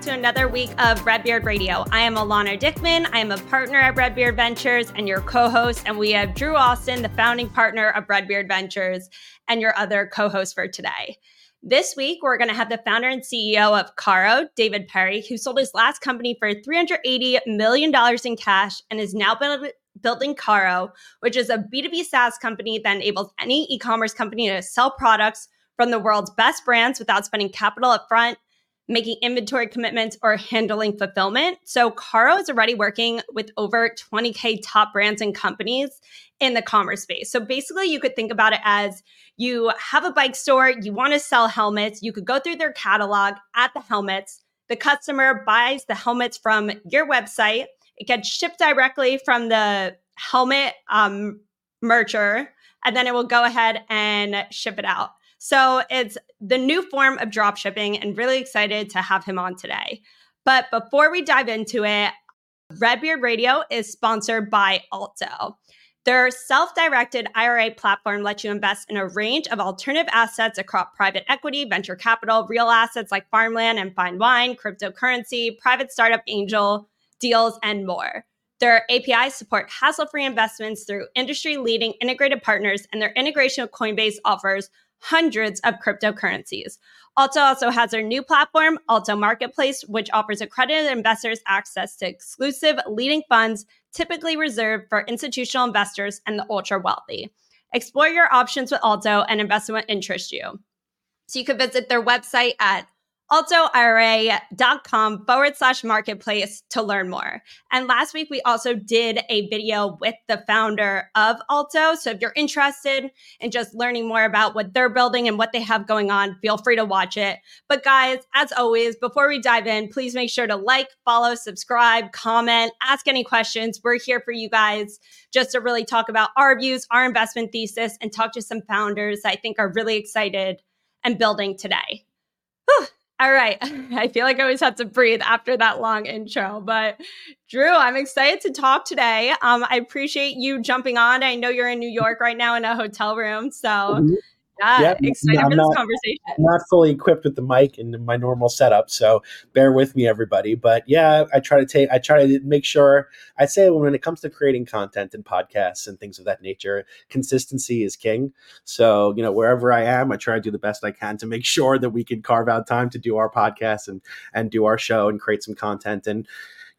to another week of Redbeard Radio. I am Alana Dickman. I am a partner at Redbeard Ventures and your co host. And we have Drew Austin, the founding partner of Redbeard Ventures, and your other co host for today. This week, we're going to have the founder and CEO of Carro, David Perry, who sold his last company for $380 million in cash and is now build- building Carro, which is a B2B SaaS company that enables any e commerce company to sell products from the world's best brands without spending capital upfront making inventory commitments, or handling fulfillment. So Carro is already working with over 20K top brands and companies in the commerce space. So basically, you could think about it as you have a bike store, you want to sell helmets, you could go through their catalog at the helmets. The customer buys the helmets from your website. It gets shipped directly from the helmet um, mercher, and then it will go ahead and ship it out. So it's the new form of drop shipping and really excited to have him on today. But before we dive into it, Redbeard Radio is sponsored by Alto. Their self directed IRA platform lets you invest in a range of alternative assets across private equity, venture capital, real assets like farmland and fine wine, cryptocurrency, private startup angel deals, and more. Their APIs support hassle free investments through industry leading integrated partners, and their integration with Coinbase offers hundreds of cryptocurrencies. Alto also has their new platform, Alto Marketplace, which offers accredited investors access to exclusive leading funds typically reserved for institutional investors and the ultra wealthy. Explore your options with Alto and invest in what interests you. So you can visit their website at altoira.com forward slash marketplace to learn more. And last week, we also did a video with the founder of Alto. So if you're interested in just learning more about what they're building and what they have going on, feel free to watch it. But guys, as always, before we dive in, please make sure to like, follow, subscribe, comment, ask any questions. We're here for you guys just to really talk about our views, our investment thesis, and talk to some founders I think are really excited and building today. Whew. All right. I feel like I always have to breathe after that long intro. But Drew, I'm excited to talk today. Um, I appreciate you jumping on. I know you're in New York right now in a hotel room. So Yeah, yep. excited I'm for not, this conversation. I'm not fully equipped with the mic and my normal setup, so bear with me, everybody. But yeah, I try to take, I try to make sure. I say when it comes to creating content and podcasts and things of that nature, consistency is king. So you know, wherever I am, I try to do the best I can to make sure that we can carve out time to do our podcast and and do our show and create some content and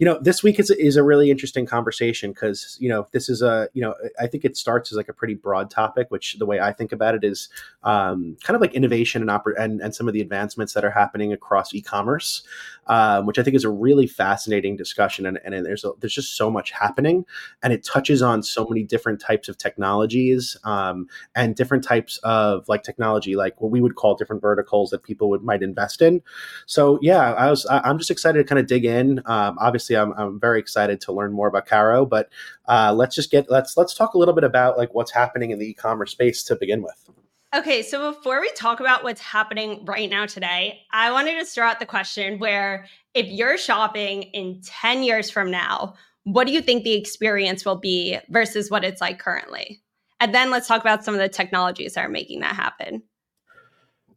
you know, this week is, is a really interesting conversation because, you know, this is a, you know, I think it starts as like a pretty broad topic, which the way I think about it is um, kind of like innovation and, oper- and, and some of the advancements that are happening across e-commerce, um, which I think is a really fascinating discussion. And, and there's, a, there's just so much happening and it touches on so many different types of technologies um, and different types of like technology, like what we would call different verticals that people would might invest in. So yeah, I was, I, am just excited to kind of dig in. Um, obviously obviously I'm, I'm very excited to learn more about Carro, but uh, let's just get let's let's talk a little bit about like what's happening in the e-commerce space to begin with. Okay, so before we talk about what's happening right now today, I wanted to start out the question where if you're shopping in 10 years from now, what do you think the experience will be versus what it's like currently? And then let's talk about some of the technologies that are making that happen.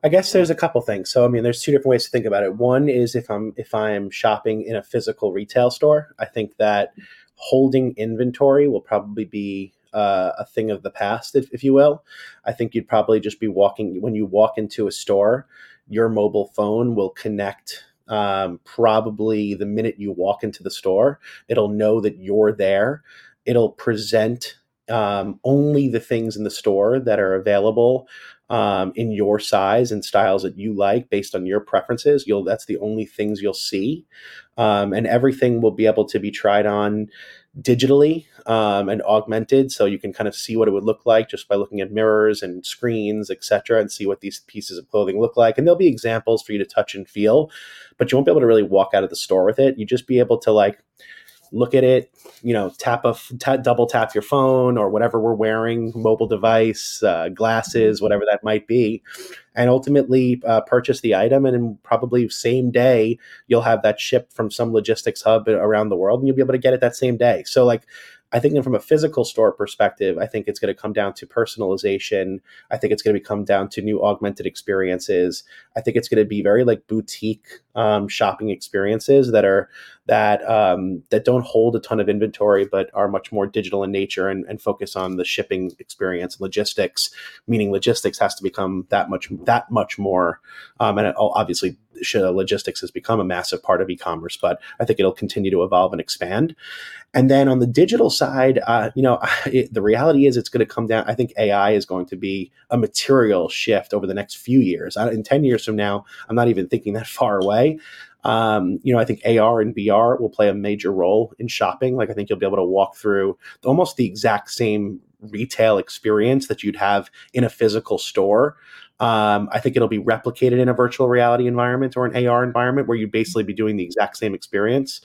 I guess there's a couple things. So I mean, there's two different ways to think about it. One is if I'm if I'm shopping in a physical retail store, I think that holding inventory will probably be uh, a thing of the past, if, if you will. I think you'd probably just be walking when you walk into a store, your mobile phone will connect um, probably the minute you walk into the store. It'll know that you're there. It'll present um, only the things in the store that are available um, in your size and styles that you like based on your preferences. You'll that's the only things you'll see, um, and everything will be able to be tried on digitally um, and augmented, so you can kind of see what it would look like just by looking at mirrors and screens, etc., and see what these pieces of clothing look like. And there'll be examples for you to touch and feel, but you won't be able to really walk out of the store with it. You just be able to like look at it, you know, tap a t- double tap your phone or whatever we're wearing, mobile device, uh, glasses, whatever that might be, and ultimately uh, purchase the item. And probably same day, you'll have that shipped from some logistics hub around the world, and you'll be able to get it that same day. So, like, I think from a physical store perspective, I think it's going to come down to personalization. I think it's going to come down to new augmented experiences. I think it's going to be very like boutique um, shopping experiences that are that um, that don't hold a ton of inventory but are much more digital in nature and, and focus on the shipping experience and logistics. Meaning, logistics has to become that much that much more. Um, and obviously, logistics has become a massive part of e-commerce, but I think it'll continue to evolve and expand. And then on the digital side, uh, you know, it, the reality is it's going to come down. I think AI is going to be a material shift over the next few years. In 10 years from now, I'm not even thinking that far away. Um, you know, I think AR and VR will play a major role in shopping. Like, I think you'll be able to walk through almost the exact same retail experience that you'd have in a physical store. Um, I think it'll be replicated in a virtual reality environment or an AR environment where you'd basically be doing the exact same experience,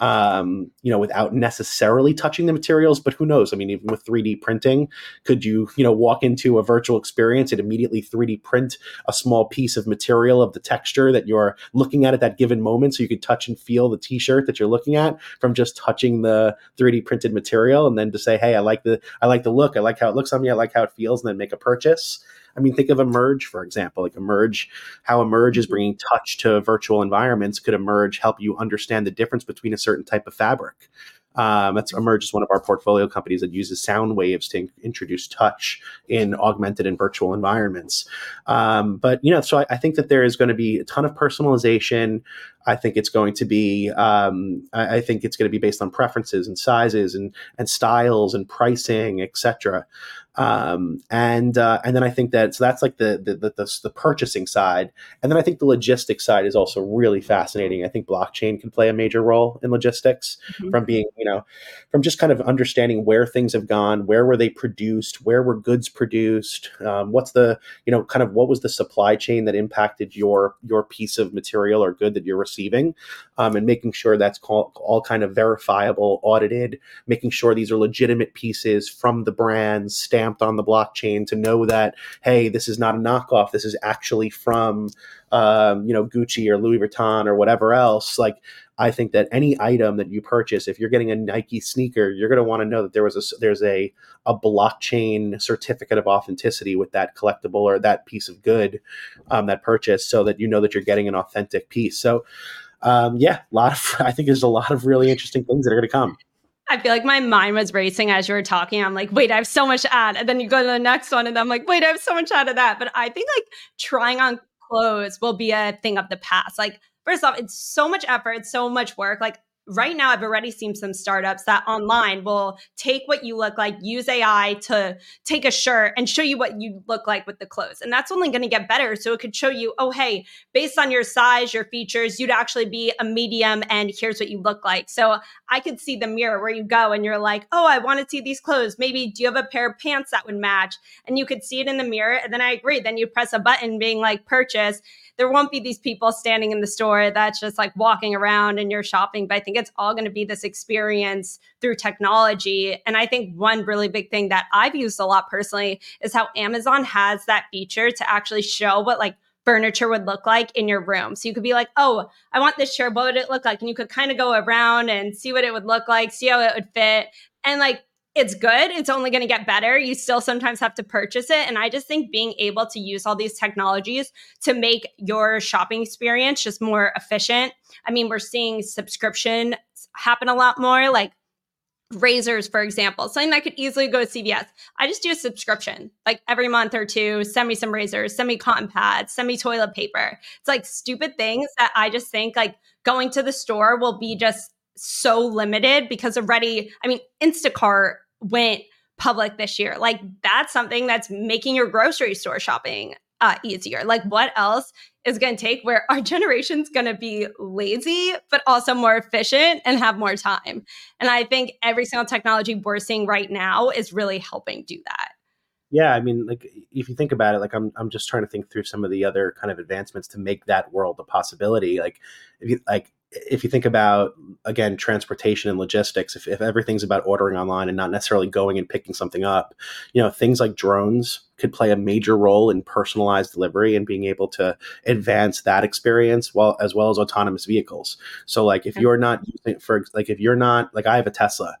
um, you know, without necessarily touching the materials. But who knows? I mean, even with 3D printing, could you, you know, walk into a virtual experience and immediately 3D print a small piece of material of the texture that you're looking at at that given moment, so you could touch and feel the T-shirt that you're looking at from just touching the 3D printed material, and then to say, hey, I like the, I like the look, I like how it looks on me, I like how it feels, and then make a purchase. I mean, think of Emerge, for example, like Emerge, how Emerge is mm-hmm. bringing touch to virtual environments. Could Emerge help you understand the difference between a certain type of fabric? Um, that's Emerge is one of our portfolio companies that uses sound waves to in- introduce touch in augmented and virtual environments. Um, but you know, so I, I, think that there is going to be a ton of personalization. I think it's going to be. Um, I, I, think it's going to be based on preferences and sizes and and styles and pricing, etc. Um, and uh, and then I think that so that's like the the, the the, the purchasing side, and then I think the logistics side is also really fascinating. I think blockchain can play a major role in logistics mm-hmm. from being you know from just kind of understanding where things have gone, where were they produced, where were goods produced, um, what's the you know kind of what was the supply chain that impacted your your piece of material or good that you're receiving, um, and making sure that's all, all kind of verifiable, audited, making sure these are legitimate pieces from the brands stamped on the blockchain to know that hey, this is not a knockoff. This is actually from um, you know Gucci or Louis Vuitton or whatever else. Like I think that any item that you purchase, if you're getting a Nike sneaker, you're going to want to know that there was a there's a a blockchain certificate of authenticity with that collectible or that piece of good, um, that purchase, so that you know that you're getting an authentic piece. So. Um, yeah, a lot of I think there's a lot of really interesting things that are going to come. I feel like my mind was racing as you were talking. I'm like, wait, I have so much ad. And then you go to the next one, and I'm like, wait, I have so much out of that. But I think like trying on clothes will be a thing of the past. Like, first off, it's so much effort, so much work. Like, right now I've already seen some startups that online will take what you look like, use AI to take a shirt and show you what you look like with the clothes. And that's only going to get better. So it could show you, oh, hey, based on your size, your features, you'd actually be a medium and here's what you look like. So I could see the mirror where you go and you're like, oh, I want to see these clothes. Maybe do you have a pair of pants that would match? And you could see it in the mirror. And then I agree. Then you press a button being like purchase there won't be these people standing in the store that's just like walking around and you're shopping. But I think it's all going to be this experience through technology. And I think one really big thing that I've used a lot personally is how Amazon has that feature to actually show what like furniture would look like in your room. So you could be like, oh, I want this chair. What would it look like? And you could kind of go around and see what it would look like, see how it would fit. And like it's good. It's only going to get better. You still sometimes have to purchase it. And I just think being able to use all these technologies to make your shopping experience just more efficient. I mean, we're seeing subscription happen a lot more, like razors, for example, something that could easily go to CVS. I just do a subscription like every month or two, send me some razors, send me cotton pads, send me toilet paper. It's like stupid things that I just think like going to the store will be just so limited because already, I mean, Instacart went public this year. Like that's something that's making your grocery store shopping uh, easier. Like what else is going to take where our generation's going to be lazy, but also more efficient and have more time. And I think every single technology we're seeing right now is really helping do that. Yeah, I mean, like if you think about it, like I'm, I'm just trying to think through some of the other kind of advancements to make that world a possibility. Like, if you like, if you think about again transportation and logistics if, if everything's about ordering online and not necessarily going and picking something up you know things like drones could play a major role in personalized delivery and being able to advance that experience while as well as autonomous vehicles. So like if you're not using for like if you're not like i have a tesla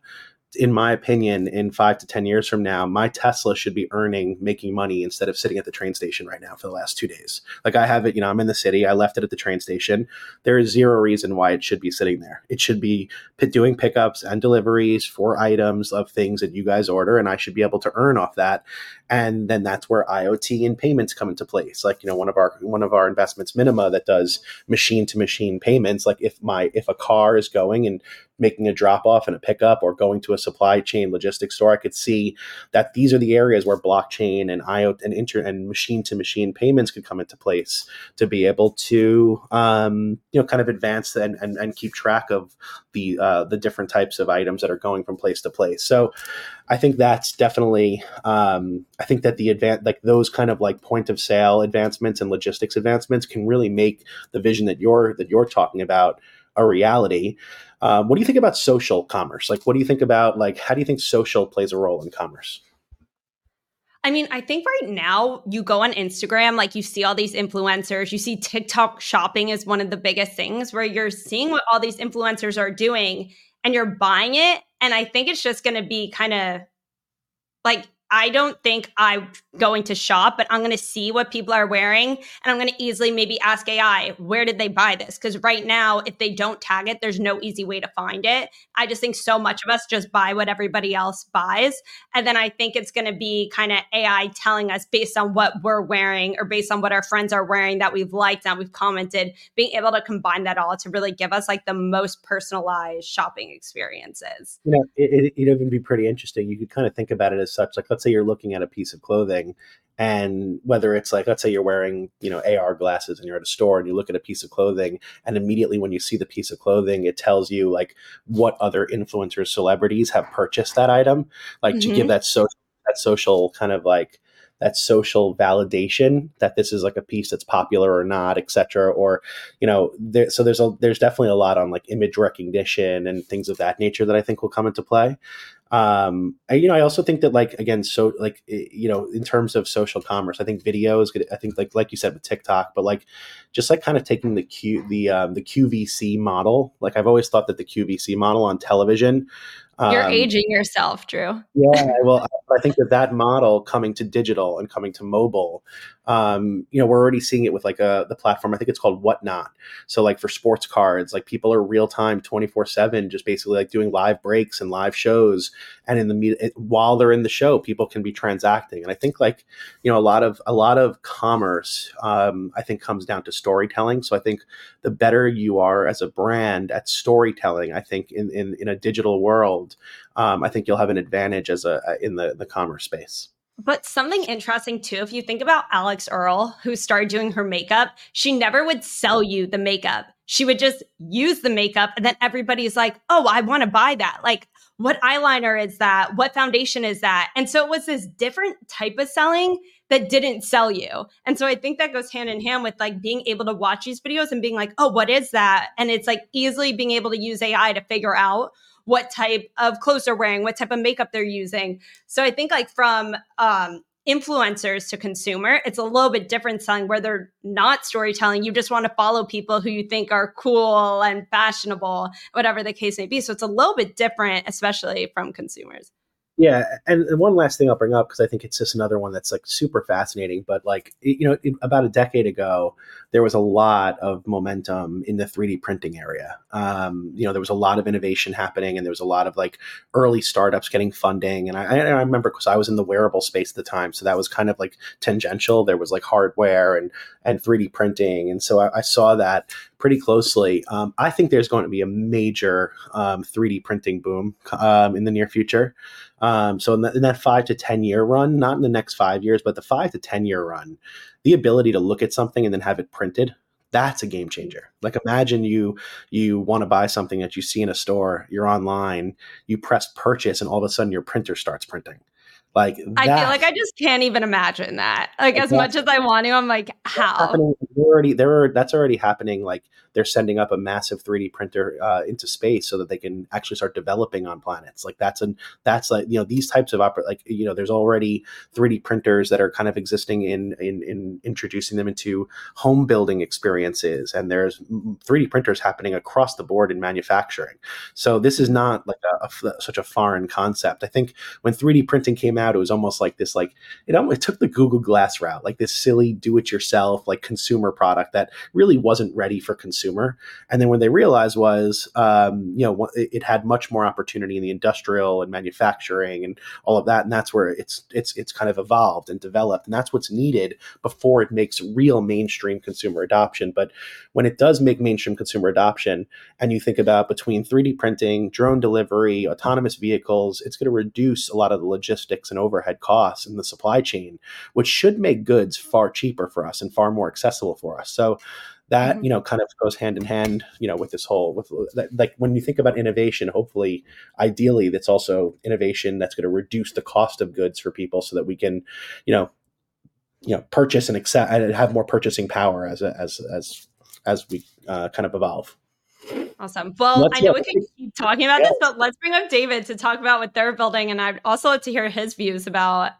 in my opinion, in five to 10 years from now, my Tesla should be earning, making money instead of sitting at the train station right now for the last two days. Like I have it, you know, I'm in the city. I left it at the train station. There is zero reason why it should be sitting there. It should be doing pickups and deliveries for items of things that you guys order, and I should be able to earn off that. And then that's where IoT and payments come into place. Like, you know, one of our one of our investments, Minima, that does machine to machine payments. Like if my if a car is going and making a drop off and a pickup or going to a supply chain logistics store, I could see that these are the areas where blockchain and IoT and inter and machine to machine payments could come into place to be able to um, you know kind of advance and, and, and keep track of the uh, the different types of items that are going from place to place. So I think that's definitely um, I think that the advance like those kind of like point of sale advancements and logistics advancements can really make the vision that you're that you're talking about a reality. Um, what do you think about social commerce? Like, what do you think about like how do you think social plays a role in commerce? I mean, I think right now you go on Instagram, like you see all these influencers, you see TikTok shopping is one of the biggest things where you're seeing what all these influencers are doing and you're buying it. And I think it's just going to be kind of like I don't think I'm going to shop, but I'm going to see what people are wearing and I'm going to easily maybe ask AI, where did they buy this? Because right now, if they don't tag it, there's no easy way to find it. I just think so much of us just buy what everybody else buys. And then I think it's going to be kind of AI telling us based on what we're wearing or based on what our friends are wearing that we've liked and we've commented, being able to combine that all to really give us like the most personalized shopping experiences. You know, it, it, it'd even be pretty interesting. You could kind of think about it as such like, let's say you're looking at a piece of clothing and whether it's like let's say you're wearing you know ar glasses and you're at a store and you look at a piece of clothing and immediately when you see the piece of clothing it tells you like what other influencers celebrities have purchased that item like mm-hmm. to give mm-hmm. that social that social kind of like that social validation that this is like a piece that's popular or not, etc. Or you know, there, so there's a there's definitely a lot on like image recognition and things of that nature that I think will come into play um I, you know i also think that like again so like you know in terms of social commerce i think video is good i think like like you said with tiktok but like just like kind of taking the q the um the qvc model like i've always thought that the qvc model on television you're um, aging yourself, Drew. Yeah, well, I think that that model coming to digital and coming to mobile, um, you know, we're already seeing it with like a uh, the platform. I think it's called Whatnot. So like for sports cards, like people are real time, twenty four seven, just basically like doing live breaks and live shows, and in the while they're in the show, people can be transacting. And I think like you know a lot of a lot of commerce, um, I think comes down to storytelling. So I think the better you are as a brand at storytelling, I think in in, in a digital world um, I think you'll have an advantage as a in the the commerce space. But something interesting too, if you think about Alix Earle, who started doing her makeup, she never would sell you the makeup. She would just use the makeup, and then everybody's like, "Oh, I want to buy that." Like, what eyeliner is that? What foundation is that? And so it was this different type of selling that didn't sell you. And so I think that goes hand in hand with like being able to watch these videos and being like, "Oh, what is that?" And it's like easily being able to use AI to figure out what type of clothes they're wearing, what type of makeup they're using. So I think like from um, influencers to consumer, it's a little bit different selling where they're not storytelling. You just want to follow people who you think are cool and fashionable, whatever the case may be. So it's a little bit different, especially from consumers. Yeah, and, one last thing I'll bring up because I think it's just another one that's like super fascinating. But like you know, about a decade ago, there was a lot of momentum in the 3D printing area. Um, you know, there was a lot of innovation happening, and there was a lot of like early startups getting funding. And I, I remember because I was in the wearable space at the time, so that was kind of like tangential. There was like hardware and and 3D printing, and so I, I saw that pretty closely. Um, I think there's going to be a major um, 3D printing boom um, in the near future. Um, so in, the, in, that five to 10 year run, not in the next five years, but the five to 10 year run, the ability to look at something and then have it printed, that's a game changer. Like imagine you you want to buy something that you see in a store, you're online, you press purchase, and all of a sudden your printer starts printing. Like that, I feel like I just can't even imagine that. Like as much as I want to, I'm like, how? They're already they're that's already happening. Like they're sending up a massive 3D printer uh, into space so that they can actually start developing on planets. Like that's an that's like you know these types of oper- like you know there's already 3D printers that are kind of existing in in in introducing them into home building experiences, and there's 3D printers happening across the board in manufacturing. So this is not like a, a, such a foreign concept. I think when 3D printing came out, it was almost like this like it almost it took the Google Glass route, like this silly do-it-yourself like consumer product that really wasn't ready for consumer consumer. And then when they realized was, um, you know, it, it, had much more opportunity in the industrial and manufacturing and all of that. And that's where it's it's it's kind of evolved and developed, and that's what's needed before it makes real mainstream consumer adoption. But when it does make mainstream consumer adoption, and you think about between 3D printing, drone delivery, autonomous vehicles, it's going to reduce a lot of the logistics and overhead costs in the supply chain, which should make goods far cheaper for us and far more accessible for us. So that mm-hmm. you know kind of goes hand in hand you know with this whole with like when you think about innovation hopefully ideally that's also innovation that's going to reduce the cost of goods for people so that we can you know you know purchase and accept and have more purchasing power as a, as as as we uh, kind of evolve Awesome. Well, let's I know we can keep talking about yeah. this, but let's bring up David to talk about what they're building. And I'd also like to hear his views about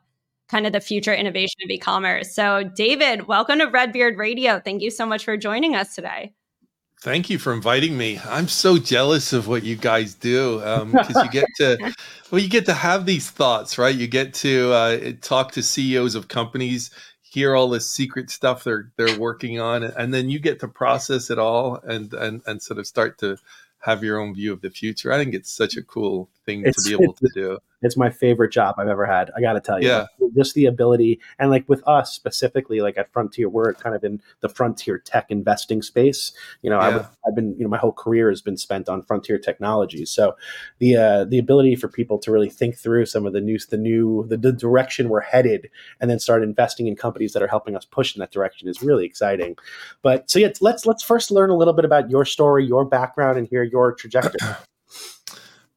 kind of the future innovation of e-commerce. So, David, welcome to Redbeard Radio. Thank you so much for joining us today. Thank you for inviting me. I'm so jealous of what you guys do because um, you get to, well, you get to have these thoughts, right? You get to uh, talk to CEOs of companies, hear all this secret stuff they're they're working on, and then you get to process it all and and and sort of start to have your own view of the future. I think it's such a cool thing it's, to be able to do. It's my favorite job I've ever had. I got to tell you, yeah. just the ability and like with us specifically, like at Frontier, we're kind of in the frontier tech investing space. You know, yeah. I, have been, you know, my whole career has been spent on frontier technologies. So the uh, the ability for people to really think through some of the news, the new, the, the direction we're headed, and then start investing in companies that are helping us push in that direction is really exciting. But so yeah, let's let's first learn a little bit about your story, your background, and hear your trajectory.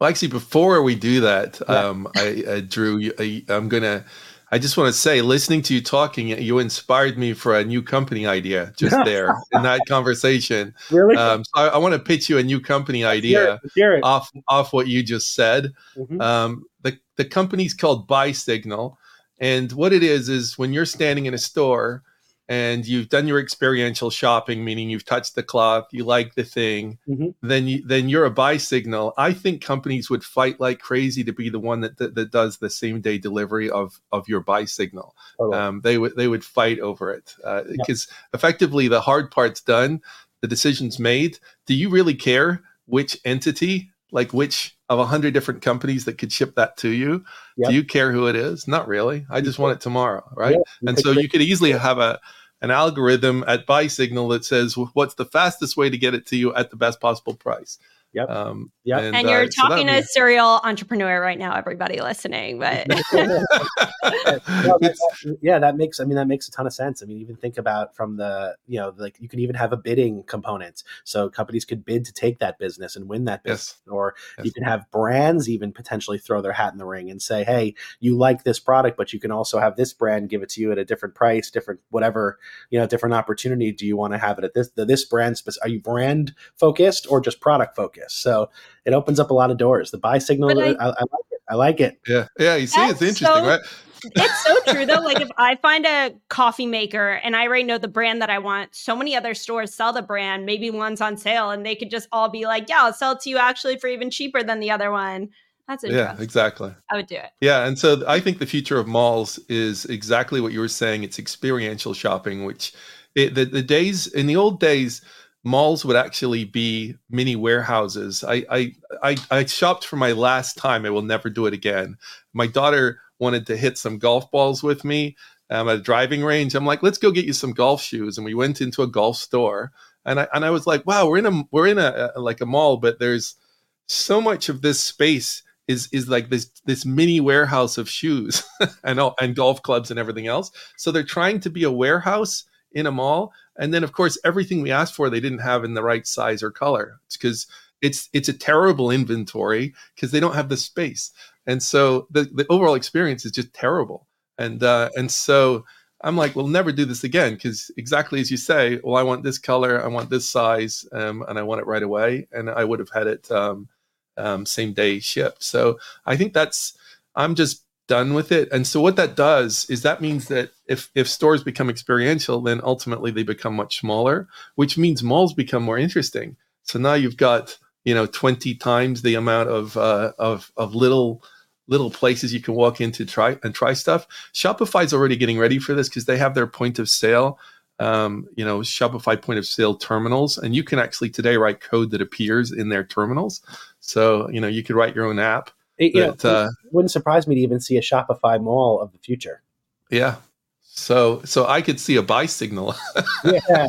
Well, actually, before we do that, yeah. um, I, I, Drew, I, I'm gonna. I just want to say, listening to you talking, you inspired me for a new company idea just there in that conversation. Really? Um, so I, I, want to pitch you a new company idea off off what you just said. Mm-hmm. Um, the the company's called Buy Signal, and what it is is when you're standing in a store and you've done your experiential shopping, meaning you've touched the cloth, you like the thing, mm-hmm. then you then you're a buy signal I think companies would fight like crazy to be the one that that, that does the same day delivery of of your BuySignal. Totally. Um, they would they would fight over it because uh, yeah. effectively the hard part's done, the decision's made. Do you really care which entity like which of a hundred different companies that could ship that to you. Yep. Do you care who it is? Not really. I just want it tomorrow, right? Yeah, and so you could easily have a an algorithm at BuySignal that says what's the fastest way to get it to you at the best possible price. Yep. Um, yep. And, and you're uh, talking so to a serial entrepreneur right now, everybody listening. But yeah, that makes. I mean, that makes a ton of sense. I mean, even think about from the you know, like you can even have a bidding component, so companies could bid to take that business and win that business, yes. or yes. you can have brands even potentially throw their hat in the ring and say, hey, you like this product, but you can also have this brand give it to you at a different price, different whatever you know, different opportunity. Do you want to have it at this this brand? Are you brand focused or just product focused? So it opens up a lot of doors. The BuySignal, I, I, I, like it. I like it. Yeah, yeah. You see, it's interesting, so, right? it's so true though. Like if I find a coffee maker and I already know the brand that I want, so many other stores sell the brand. Maybe one's on sale, and they could just all be like, "Yeah, I'll sell it to you actually for even cheaper than the other one." That's yeah, exactly. I would do it. Yeah, and so I think the future of malls is exactly what you were saying. It's experiential shopping, which it, the the days in the old days malls would actually be mini warehouses. I, I I I shopped for my last time. I will never do it again. My daughter wanted to hit some golf balls with me um, at a driving range. I'm like, let's go get you some golf shoes, and we went into a golf store. And I and I was like, wow, we're in a we're in a, a like a mall, but there's so much of this space is is like this this mini warehouse of shoes and and golf clubs and everything else. So they're trying to be a warehouse in a mall and then, of course, everything we asked for, they didn't have in the right size or color. It's because it's it's a terrible inventory because they don't have the space, and so the the overall experience is just terrible. And uh, and so I'm like, we'll never do this again because exactly as you say, well, I want this color, I want this size, um, and I want it right away, and I would have had it um, um, same day shipped. So I think that's I'm just done with it. And so what that does is that means that if if stores become experiential, then ultimately they become much smaller, which means malls become more interesting. So now you've got you know 20 times the amount of uh, of of little little places you can walk into try and try stuff. Shopify's already getting ready for this because they have their point of sale um, you know, Shopify point of sale terminals, and you can actually today write code that appears in their terminals. So you know, you could write your own app it, that, uh, it wouldn't surprise me to even see a Shopify mall of the future. Yeah. So so I could see a buy signal. yeah.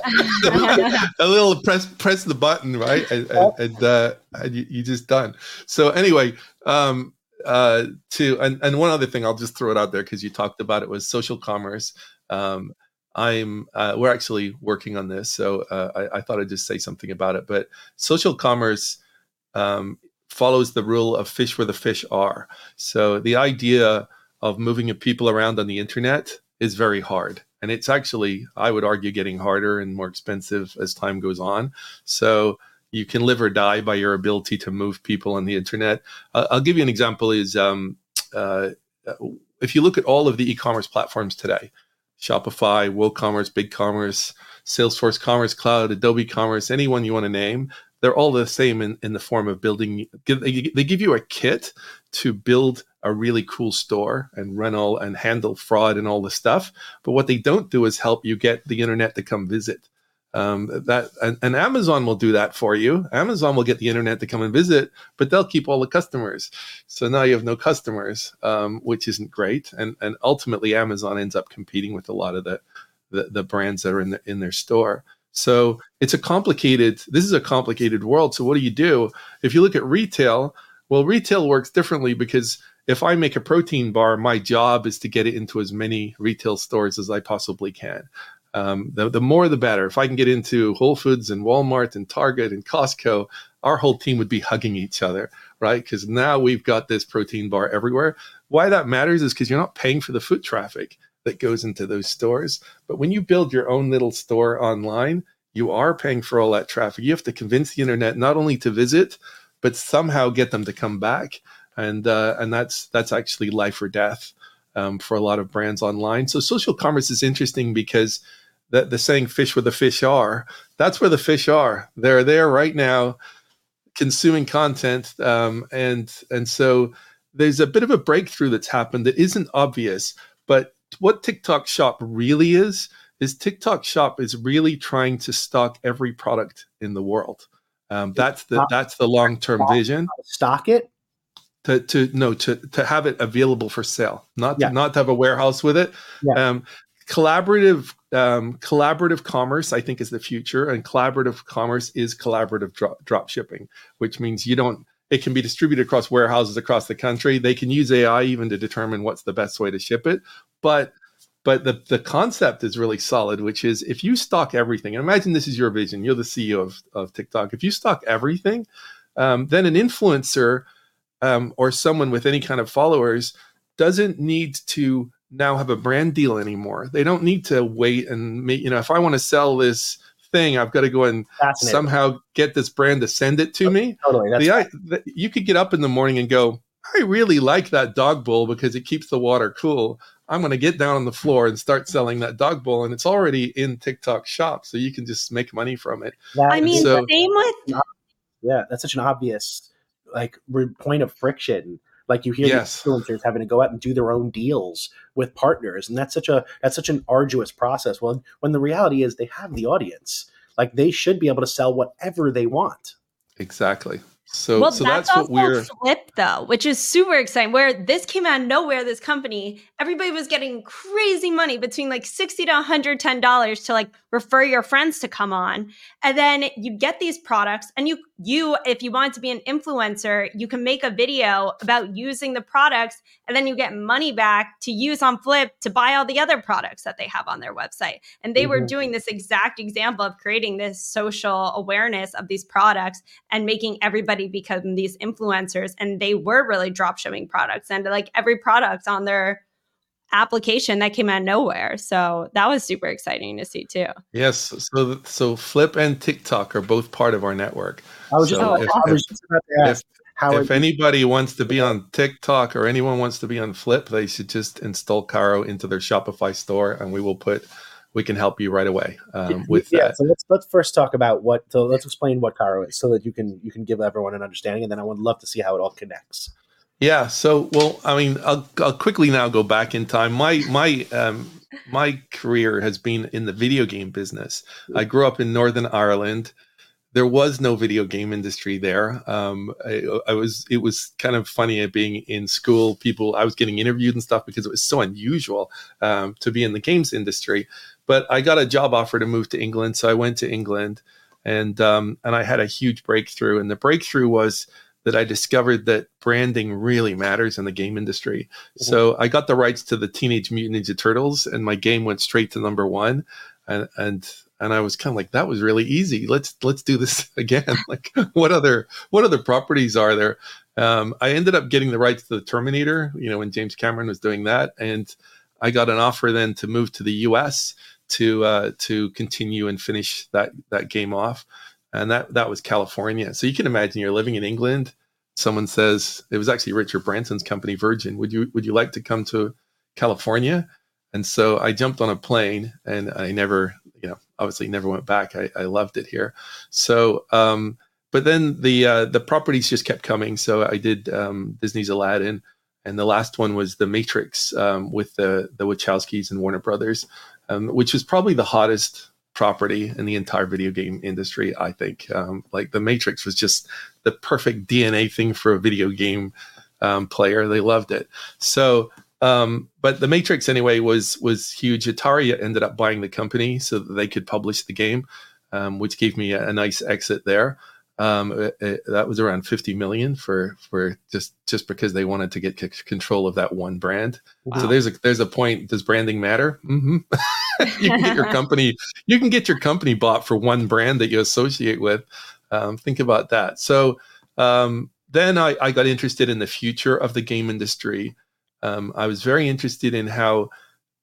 a little press press the button, right? And, and, and, uh, and you, you just done. So anyway, um, uh, to and, and one other thing I'll just throw it out there because you talked about it was social commerce. Um, I'm uh, we're actually working on this, so uh, I, I, thought I'd just say something about it. But social commerce um, follows the rule of fish where the fish are. So the idea of moving people around on the internet is very hard. And it's actually, I would argue, getting harder and more expensive as time goes on. So you can live or die by your ability to move people on the internet. Uh, I'll give you an example is um, uh, if you look at all of the e-commerce platforms today, Shopify, WooCommerce, BigCommerce, Salesforce Commerce Cloud, Adobe Commerce, anyone you want to name, they're all the same in, in the form of building. They give you a kit to build a really cool store and run all and handle fraud and all the stuff. But what they don't do is help you get the internet to come visit. Um, that and, and, Amazon will do that for you. Amazon will get the internet to come and visit, but they'll keep all the customers. So now you have no customers, um, which isn't great. And and ultimately, Amazon ends up competing with a lot of the the, the brands that are in the, in their store. So it's a complicated, this is a complicated world. So what do you do? If you look at retail, well, retail works differently because if I make a protein bar, my job is to get it into as many retail stores as I possibly can. Um, the, the more the better. If I can get into Whole Foods and Walmart and Target and Costco, our whole team would be hugging each other, right? Because now we've got this protein bar everywhere. Why that matters is because you're not paying for the foot traffic that goes into those stores. But when you build your own little store online, you are paying for all that traffic. You have to convince the internet not only to visit, but somehow get them to come back. And uh, and that's that's actually life or death um, for a lot of brands online. So social commerce is interesting because the, the saying "fish where the fish are," that's where the fish are. They're there right now, consuming content, um, and and so there's a bit of a breakthrough that's happened that isn't obvious, but what TikTok Shop really is is TikTok Shop is really trying to stock every product in the world. Um, that's the that's the long term vision. Stock it to to no to to have it available for sale, not yeah. to, not to have a warehouse with it. Yeah. Um, collaborative um, collaborative commerce, I think, is the future, and collaborative commerce is collaborative drop, drop shipping, which means you don't. It can be distributed across warehouses across the country. They can use AI even to determine what's the best way to ship it, but but the, the concept is really solid, which is if you stock everything, and imagine this is your vision, you're the CEO of, of TikTok. If you stock everything, um, then an influencer um, or someone with any kind of followers doesn't need to now have a brand deal anymore. They don't need to wait and make, you know, if I want to sell this thing, I've got to go and somehow get this brand to send it to oh, me. Totally. The, I, the, you could get up in the morning and go, I really like that dog bowl because it keeps the water cool. I'm going to get down on the floor and start selling that dog bowl, and it's already in TikTok shop, so you can just make money from it. That I mean, so, same with yeah, that's such an obvious like point of friction. Like you hear yes. influencers having to go out and do their own deals with partners, and that's such a that's such an arduous process. Well, when the reality is they have the audience, like they should be able to sell whatever they want. Exactly. So, well, so that's, that's also what we're flip though, which is super exciting. Where this came out of nowhere, this company, everybody was getting crazy money between like sixty to one hundred ten dollars to like refer your friends to come on, and then you get these products, and you you if you want to be an influencer, you can make a video about using the products, and then you get money back to use on Flip to buy all the other products that they have on their website. And they mm-hmm. were doing this exact example of creating this social awareness of these products and making everybody become these influencers. And they were really drop shipping products and like every product on their application that came out of nowhere. So that was super exciting to see too. Yes. So so Flip and TikTok are both part of our network. I was just, if, I was just about to ask. If, how if anybody wants to be on TikTok or anyone wants to be on Flip, they should just install Carro into their Shopify store, and we will put we can help you right away um, with yeah, that. So let's let's first talk about what. So let's explain what Carro is, so that you can you can give everyone an understanding, and then I would love to see how it all connects. Yeah. So well, I mean, I'll, I'll quickly now go back in time. My my um, my career has been in the video game business. I grew up in Northern Ireland. There was no video game industry there. Um, I, I, was it was kind of funny being in school. People I was getting interviewed and stuff because it was so unusual um, to be in the games industry. But I got a job offer to move to England, so I went to England, and um, and I had a huge breakthrough. And the breakthrough was that I discovered that branding really matters in the game industry. Mm-hmm. So I got the rights to the Teenage Mutant Ninja Turtles, and my game went straight to number one. And and and I was kind of like, that was really easy. Let's let's do this again. like, what other what other properties are there? Um, I ended up getting the rights to the Terminator. You know, when James Cameron was doing that, and I got an offer then to move to the U.S to uh, to continue and finish that that game off, and that that was California. So you can imagine you're living in England. Someone says it was actually Richard Branson's company, Virgin. Would you would you like to come to California? And so I jumped on a plane, and I never, you know, obviously never went back. I, I loved it here. So, um, but then the uh, the properties just kept coming. So I did um, Disney's Aladdin, and the last one was The Matrix um, with the the Wachowskis and Warner Brothers um, which was probably the hottest property in the entire video game industry. I think um, like the Matrix was just the perfect DNA thing for a video game um, player. They loved it. So, um, but the Matrix anyway was was huge. Atari ended up buying the company so that they could publish the game, um, which gave me a, a nice exit there um, it, it, that was around 50 million for for just just because they wanted to get c- control of that one brand. Wow. so there's a there's a point does branding matter? Mm-hmm. you can get your company you can get your company bought for one brand that you associate with. Um, think about that. So um, then I, I, got interested in the future of the game industry. Um, i was very interested in how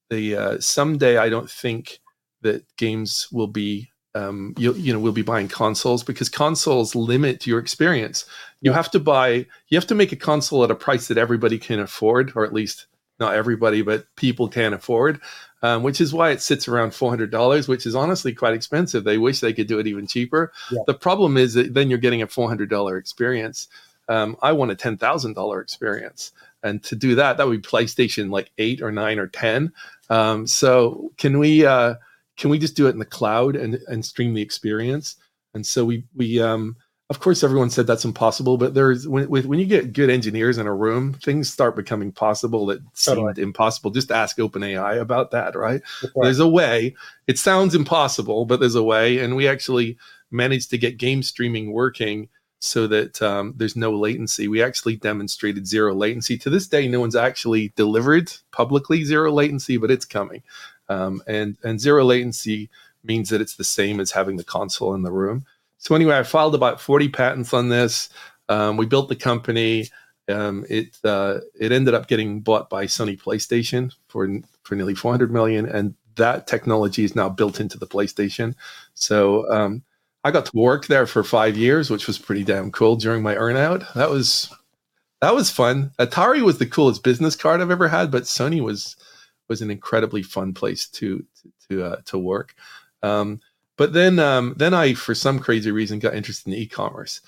the uh, someday i don't think that games will be um, you, you know we'll be buying consoles because consoles limit your experience. You have to buy, you have to make a console at a price that everybody can afford, or at least not everybody, but people can afford. Um, which is why it sits around four hundred dollars, which is honestly quite expensive. They wish they could do it even cheaper. Yeah. The problem is that then you're getting a four hundred dollar experience. Um, I want a ten thousand dollar experience, and to do that, that would be PlayStation like eight or nine or ten. Um, so can we? Uh, can we just do it in the cloud and and stream the experience? And so we we um of course everyone said that's impossible, but there's when when you get good engineers in a room, things start becoming possible that totally. seemed impossible. Just ask OpenAI about that, right? There's a way. It sounds impossible, but there's a way, and we actually managed to get game streaming working so that um, there's no latency. We actually demonstrated zero latency. To this day, no one's actually delivered publicly zero latency, but it's coming. Um, and and zero latency means that it's the same as having the console in the room. So anyway, I filed about 40 patents on this. Um, we built the company. Um, it uh, it ended up getting bought by Sony PlayStation for for nearly 400 million, and that technology is now built into the PlayStation. So um, I got to work there for five years, which was pretty damn cool during my earnout. That was that was fun. Atari was the coolest business card I've ever had, but Sony was was an incredibly fun place to to uh, to work. Um, but then um, then I, for some crazy reason, got interested in e-commerce.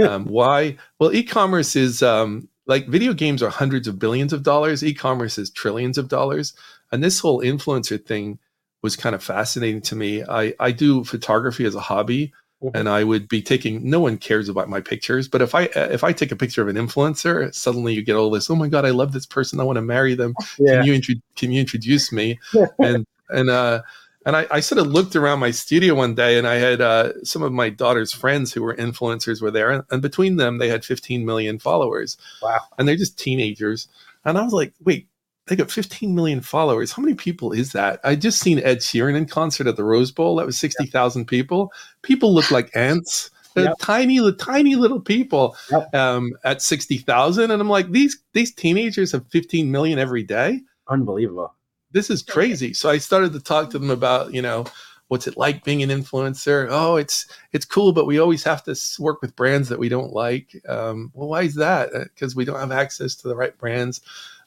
Um, why? Well, e-commerce is um, like video games are hundreds of billions of dollars. E-commerce is trillions of dollars, and this whole influencer thing was kind of fascinating to me. I I do photography as a hobby. Mm-hmm. And I would be taking. No one cares about my pictures, but if I if I take a picture of an influencer, suddenly you get all this. Oh my god, I love this person. I want to marry them. Yeah. Can you intro- can you introduce me? and and uh and I, I, sort of looked around my studio one day and I had uh, some of my daughter's friends who were influencers were there. And, and, between them, they had 15 million followers. Wow. And they're just teenagers. And I was like, wait, they got 15 million followers. How many people is that? I just seen Ed Sheeran in concert at the Rose Bowl. That was 60,000 yep. people. People look like ants. They're yep. tiny, tiny little people yep. um, at 60,000. And I'm like, these, these teenagers have 15 million every day. Unbelievable this is crazy. So I started to talk to them about, you know, what's it like being an influencer? Oh, it's it's cool, but we always have to work with brands that we don't like. Um, well, why is that? Because uh, we don't have access to the right brands.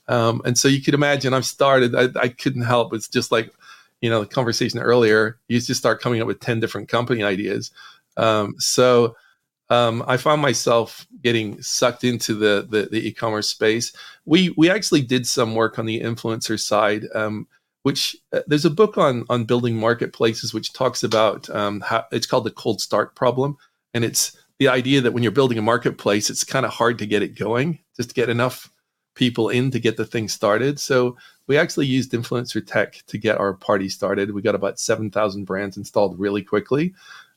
Um, and so you could imagine I've started. I, I couldn't help. It's just like, you know, the conversation earlier. You just start coming up with ten different company ideas. Um, so um, I found myself getting sucked into the, the, the e-commerce space. We we actually did some work on the influencer side, um, which uh, there's a book on on building marketplaces which talks about um, how it's called the cold start problem, and it's the idea that when you're building a marketplace, it's kind of hard to get it going, just to get enough people in to get the thing started. So we actually used influencer tech to get our party started. We got about 7,000 brands installed really quickly.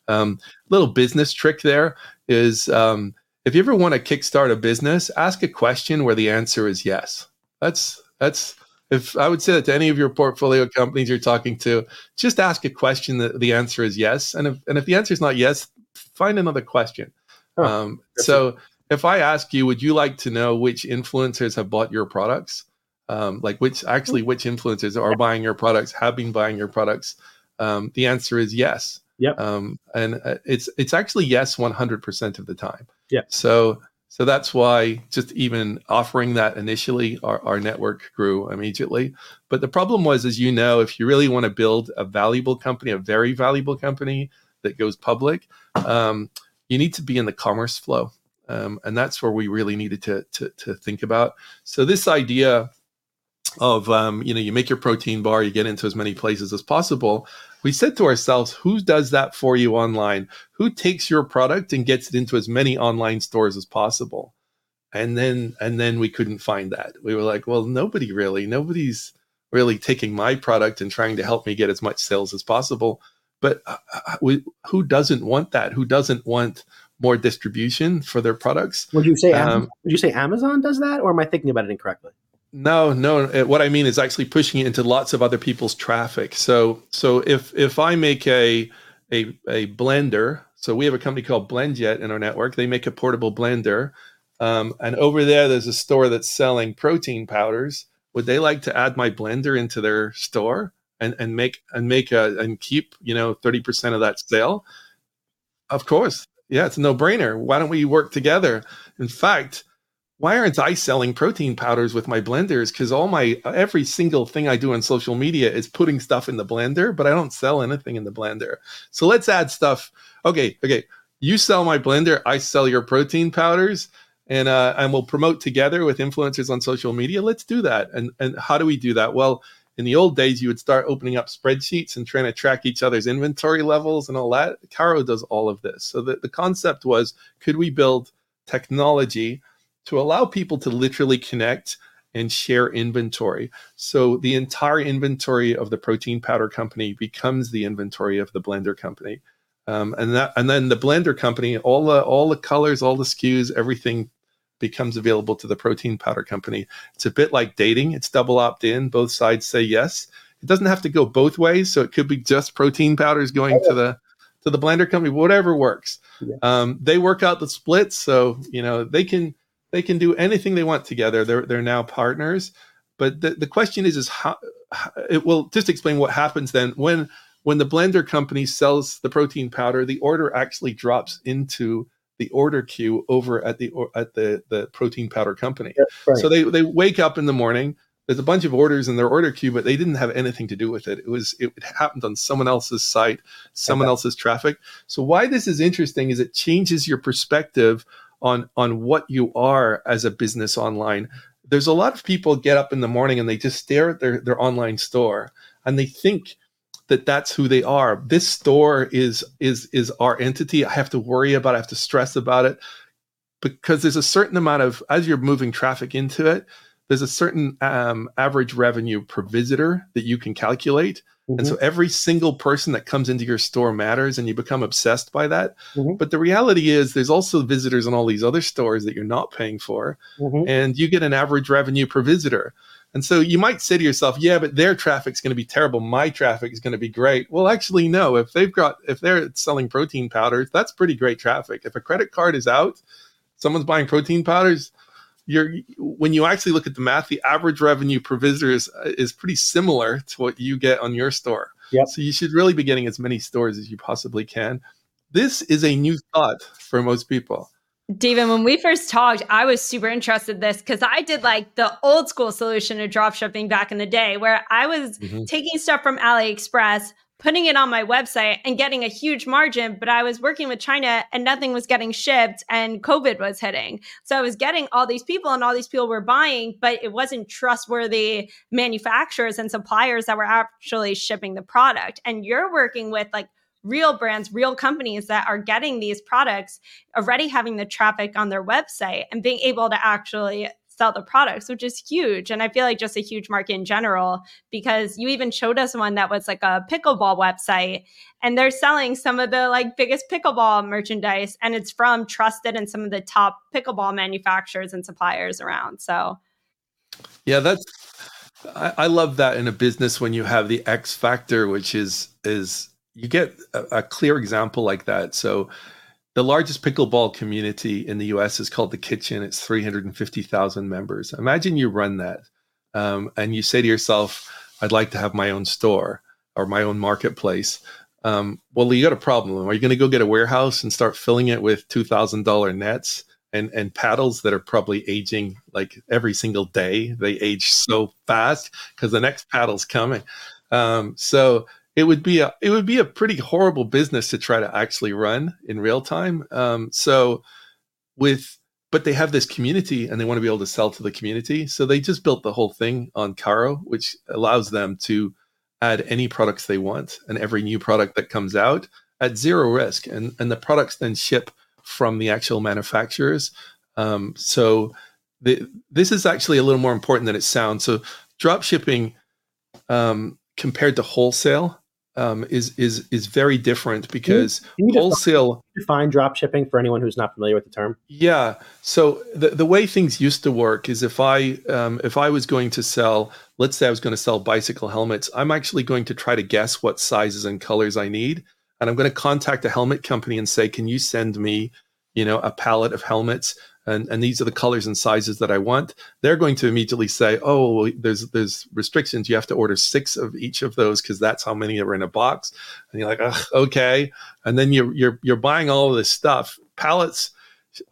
Um, little business trick there is um, if you ever want to kickstart a business, ask a question where the answer is yes. That's that's if I would say that to any of your portfolio companies you're talking to, just ask a question that the answer is yes, and if and if the answer is not yes, find another question. Huh. Um, so if I ask you, would you like to know which influencers have bought your products? Um, like which actually which influencers are buying your products, have been buying your products? Um, the answer is yes. Yep. Um, and uh, it's it's actually yes 100% of the time. Yeah. So so that's why just even offering that initially, our, our network grew immediately. But the problem was, as you know, if you really want to build a valuable company, a very valuable company that goes public, um, you need to be in the commerce flow. Um, and that's where we really needed to, to, to think about. So this idea of um, you know you make your protein bar you get into as many places as possible we said to ourselves who does that for you online? Who takes your product and gets it into as many online stores as possible? And then and then we couldn't find that. We were like well nobody really nobody's really taking my product and trying to help me get as much sales as possible. But uh, uh we, who doesn't want that? Who doesn't want more distribution for their products would you say um, would you say amazon does that or am i thinking about it incorrectly no, no. What I mean is actually pushing it into lots of other people's traffic. So, so if if I make a a a blender, so we have a company called BlendJet in our network. They make a portable blender, um, and over there, there's a store that's selling protein powders. Would they like to add my blender into their store and and make and make a and keep you know thirty percent of that sale? Of course, yeah, it's a no brainer. Why don't we work together? In fact why aren't I selling protein powders with my blenders? Because all my every single thing I do on social media is putting stuff in the blender, but I don't sell anything in the blender. So let's add stuff. Okay, okay. You sell my blender, I sell your protein powders, and uh, and we'll promote together with influencers on social media. Let's do that. And and how do we do that? Well, in the old days, you would start opening up spreadsheets and trying to track each other's inventory levels and all that. Carro does all of this. So the, the concept was, could we build technology? to allow people to literally connect and share inventory. So the entire inventory of the protein powder company becomes the inventory of the blender company. Um, and that and then the blender company, all the all the colors, all the SKUs, everything becomes available to the protein powder company. It's a bit like dating. It's double opt in. Both sides say yes. It doesn't have to go both ways. So it could be just protein powders going to the to the blender company, whatever works. Yeah. Um, they work out the splits, so you know they can they can do anything they want together. They're they're now partners. But the, the question is is how, how it will just explain what happens then when when the blender company sells the protein powder, the order actually drops into the order queue over at the at the the protein powder company. Right. So they they wake up in the morning. There's a bunch of orders in their order queue, but they didn't have anything to do with it. It was it, happened on someone else's site, someone okay. else's traffic. So why this is interesting is it changes your perspective on on what you are as a business online there's a lot of people get up in the morning and they just stare at their, their online store and they think that that's who they are. This store is is is our entity. I have to worry about. I have to stress about it because there's a certain amount of as you're moving traffic into it. There's a certain um, average revenue per visitor that you can calculate. Mm-hmm. And so mm-hmm. every single person that comes into your store matters and you become obsessed by that. Mm-hmm. But the reality is there's also visitors in all these other stores that you're not paying for. Mm-hmm. And you get an average revenue per visitor. And so you might say to yourself, yeah, but their traffic's going to be terrible. My traffic is going to be great. Well, actually, no. If they've got, if they're selling protein powders, that's pretty great traffic. If a credit card is out, someone's buying protein powders, you're, when you actually look at the math, the average revenue per visitor is, is pretty similar to what you get on your store. Yep. So you should really be getting as many stores as you possibly can. This is a new thought for most people. David, when we first talked, I was super interested in this because I did like the old school solution to drop shipping back in the day where I was mm-hmm. taking stuff from AliExpress, putting it on my website and getting a huge margin, but I was working with China and nothing was getting shipped and COVID was hitting. So I was getting all these people and all these people were buying, but it wasn't trustworthy manufacturers and suppliers that were actually shipping the product. And you're working with like real brands, real companies that are getting these products, already having the traffic on their website and being able to actually sell the products, which is huge. And I feel like just a huge market in general, because you even showed us one that was like a pickleball website and they're selling some of the like biggest pickleball merchandise and it's from trusted and some of the top pickleball manufacturers and suppliers around. So yeah, that's I, I love that in a business when you have the X factor, which is is you get a, a clear example like that. So the largest pickleball community in the US is called The Kitchen. It's 350,000 members. Imagine you run that um, and you say to yourself, I'd like to have my own store or my own marketplace. Um, well, you got a problem. Are you going to go get a warehouse and start filling it with $2,000 nets and, and paddles that are probably aging like every single day? They age so fast because the next paddle's coming. Um, so it would be a it would be a pretty horrible business to try to actually run in real time. Um, so with but they have this community and they want to be able to sell to the community. So they just built the whole thing on Carro, which allows them to add any products they want and every new product that comes out at zero risk. And, and the products then ship from the actual manufacturers. Um, so the, this is actually a little more important than it sounds. So drop shipping um, compared to wholesale um, is is is very different because you, you wholesale define, drop shipping for anyone who's not familiar with the term. Yeah, so the the way things used to work is if I um, if I was going to sell, let's say I was going to sell bicycle helmets, I'm actually going to try to guess what sizes and colors I need, and I'm going to contact a helmet company and say, can you send me, you know, a pallet of helmets and, and these are the colors and sizes that I want, they're going to immediately say, oh, there's there's restrictions. You have to order six of each of those because that's how many are in a box. And you're like, okay. And then you're you're you're buying all of this stuff. Pallets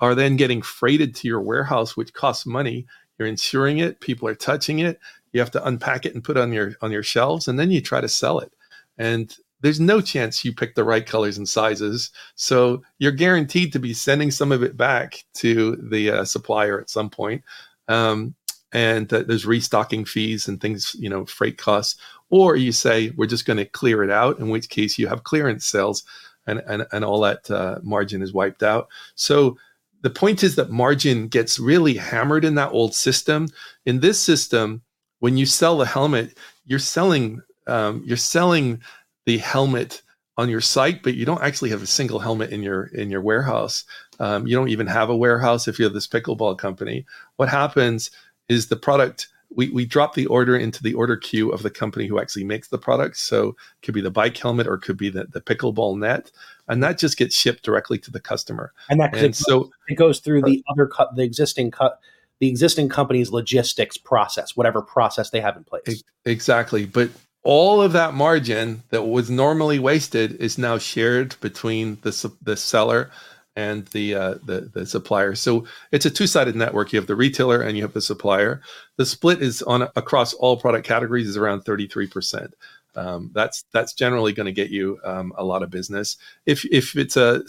are then getting freighted to your warehouse, which costs money. You're insuring it. People are touching it. You have to unpack it and put it on your on your shelves, and then you try to sell it. And there's no chance you pick the right colors and sizes. So you're guaranteed to be sending some of it back to the uh, supplier at some point. Um, and uh, there's restocking fees and things, you know, freight costs. Or you say, we're just going to clear it out, in which case you have clearance sales and, and, and all that uh, margin is wiped out. So the point is that margin gets really hammered in that old system. In this system, when you sell the helmet, you're selling um, you're selling the helmet on your site, but you don't actually have a single helmet in your in your warehouse. Um, you don't even have a warehouse if you're this pickleball company. What happens is the product we, we drop the order into the order queue of the company who actually makes the product. So it could be the bike helmet or it could be the, the pickleball net. And that just gets shipped directly to the customer. And that and it, so it goes through the other cut the existing cut the existing company's logistics process, whatever process they have in place. Exactly. But all of that margin that was normally wasted is now shared between the the seller and the uh, the, the supplier. So it's a two sided network. You have the retailer and you have the supplier. The split is on across all product categories is around thirty three percent. Um, that's that's generally going to get you um, a lot of business. If if it's a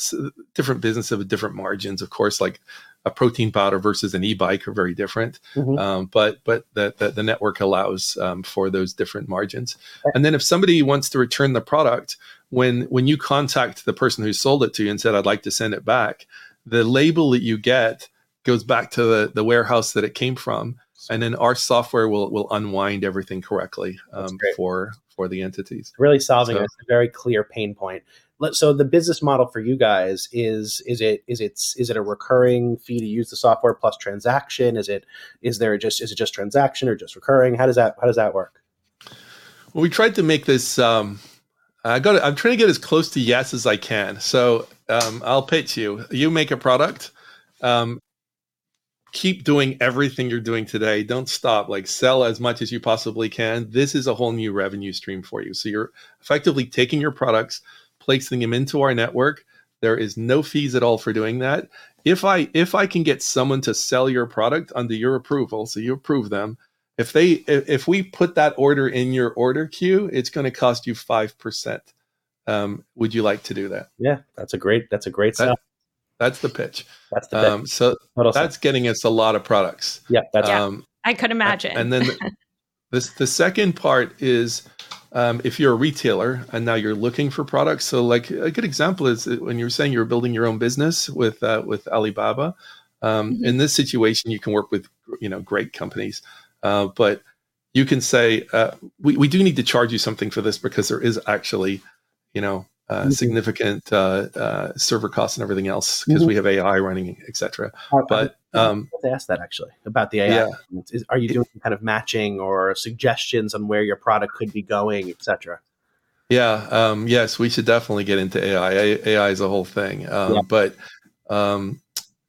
different business of different margins, of course, like a protein powder versus an e-bike are very different. Mm-hmm. Um, but but the, the, the network allows um, for those different margins. And then if somebody wants to return the product, when when you contact the person who sold it to you and said, "I'd like to send it back," the label that you get goes back to the, the warehouse that it came from, and then our software will will unwind everything correctly um, for for the entities. Really solving so, a very clear pain point so the business model for you guys is is it is it is it a recurring fee to use the software plus transaction? Is it is there just is it just transaction or just recurring? How does that how does that work? Well we tried to make this um i got i'm trying to get as close to yes as i can. So um, i'll pitch you. You make a product um, keep doing everything you're doing today. Don't stop. Like sell as much as you possibly can. This is a whole new revenue stream for you. So you're effectively taking your products placing them into our network. There is no fees at all for doing that. If I if I can get someone to sell your product under your approval, so you approve them, if they if, if we put that order in your order queue, it's going to cost you five percent. Um, would you like to do that? Yeah, that's a great that's a great sell. That, that's the pitch. That's the pitch. Um, so that's getting us a lot of products. Yeah, that's um, I could imagine. And then the, this the second part is um, if you're a retailer and now you're looking for products. So, like a good example is when you're saying you're building your own business with uh, with Alibaba. Um, mm-hmm. In this situation, you can work with you know great companies, uh, but you can say uh, we we do need to charge you something for this because there is actually you know uh, mm-hmm. significant uh, uh, server costs and everything else because mm-hmm. we have AI running, etc. But um, to ask that actually about the AI. Yeah. Is, are you doing kind of matching or suggestions on where your product could be going, etc.? Yeah. Um, yes, we should definitely get into AI. AI is a whole thing. Um, yeah. But um,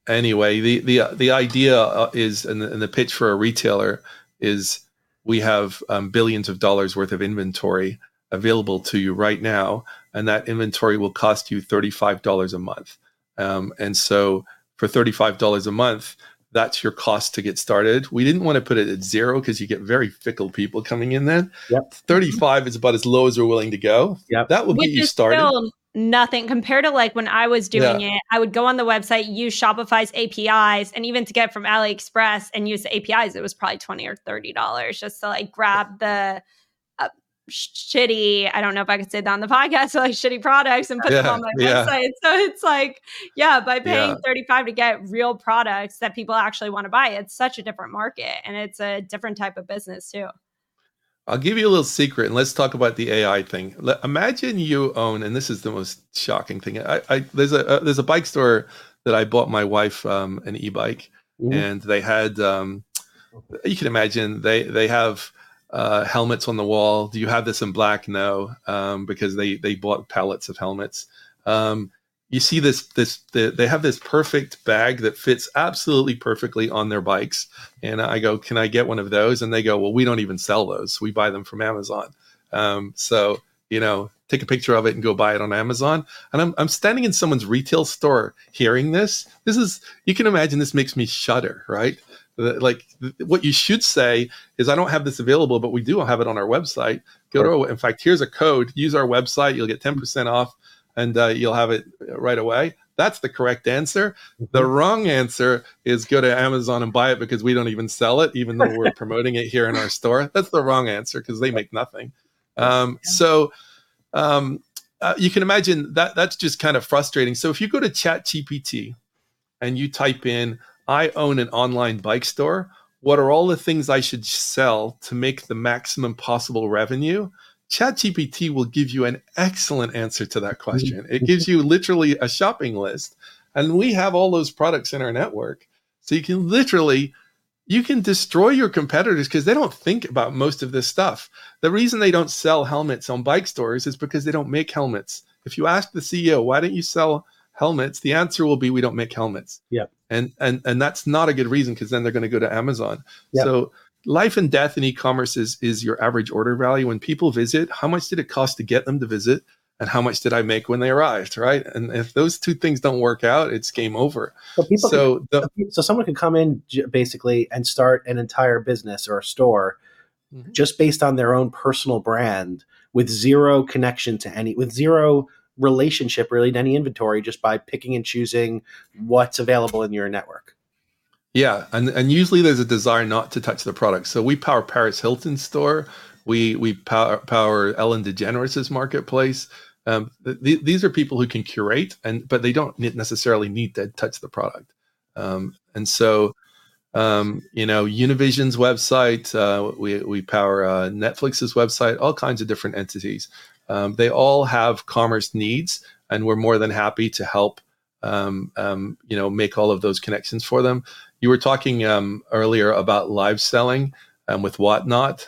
anyway, the the the idea uh, is, and the, and the pitch for a retailer is, we have um, billions of dollars worth of inventory available to you right now and that inventory will cost you $35 a month. Um, and so for $35 a month, that's your cost to get started. We didn't want to put it at zero because you get very fickle people coming in then. Yep. 35 is about as low as we're willing to go. Yep. That will Which get you started. nothing compared to like when I was doing yeah. it, I would go on the website, use Shopify's APIs, and even to get from AliExpress and use the APIs, it was probably 20 or $30 just to like grab the shitty i don't know if i could say that on the podcast so like shitty products and put yeah, them on my yeah. website so it's like yeah by paying yeah. 35 to get real products that people actually want to buy it's such a different market and it's a different type of business too i'll give you a little secret and let's talk about the ai thing imagine you own and this is the most shocking thing i, I there's a uh, there's a bike store that i bought my wife um, an e-bike mm-hmm. and they had um, you can imagine they they have uh, helmets on the wall. Do you have this in black? No, um, because they they bought pallets of helmets. Um, you see this this the, they have this perfect bag that fits absolutely perfectly on their bikes, and I go, can I get one of those? And they go, well, we don't even sell those. We buy them from Amazon. Um, so you know, take a picture of it and go buy it on Amazon. And I'm I'm standing in someone's retail store hearing this. This is you can imagine this makes me shudder, right? Like what you should say is i don't have this available but we do have it on our website. Go to in fact here's a code. Use our website. You'll get 10% off and uh, you'll have it right away. That's the correct answer. The mm-hmm. wrong answer is go to amazon and buy it because we don't even sell it even though we're promoting it here in our store. That's the wrong answer because they make nothing. Um, so um, uh, you can imagine that that's just kind of frustrating. So if you go to chat gpt and you type in I own an online bike store. What are all the things I should sell to make the maximum possible revenue? ChatGPT will give you an excellent answer to that question. It gives you literally a shopping list. And we have all those products in our network. So you can literally you can destroy your competitors because they don't think about most of this stuff. The reason they don't sell helmets on bike stores is because they don't make helmets. If you ask the CEO, why don't you sell helmets? The answer will be we don't make helmets. Yeah and and and that's not a good reason because then they're going to go to Amazon. So life and death in e-commerce is is your average order value. When people visit, how much did it cost to get them to visit, and how much did I make when they arrived? Right, and if those two things don't work out, it's game over. So people, so, the, so someone could come in basically and start an entire business or a store mm-hmm. just based on their own personal brand with zero connection to any with zero relationship really to any inventory just by picking and choosing what's available in your network. Yeah, and and usually there's a desire not to touch the product. So we power Paris Hilton's store. We we power, power Ellen DeGeneres' marketplace. Um, th- these are people who can curate, and but they don't necessarily need to touch the product. Um, and so, um, you know, Univision's website, uh, we we power uh, Netflix's website, all kinds of different entities. Um, they all have commerce needs, and we're more than happy to help. Um, um, you know, make all of those connections for them. You were talking um, earlier about live selling um, with Whatnot.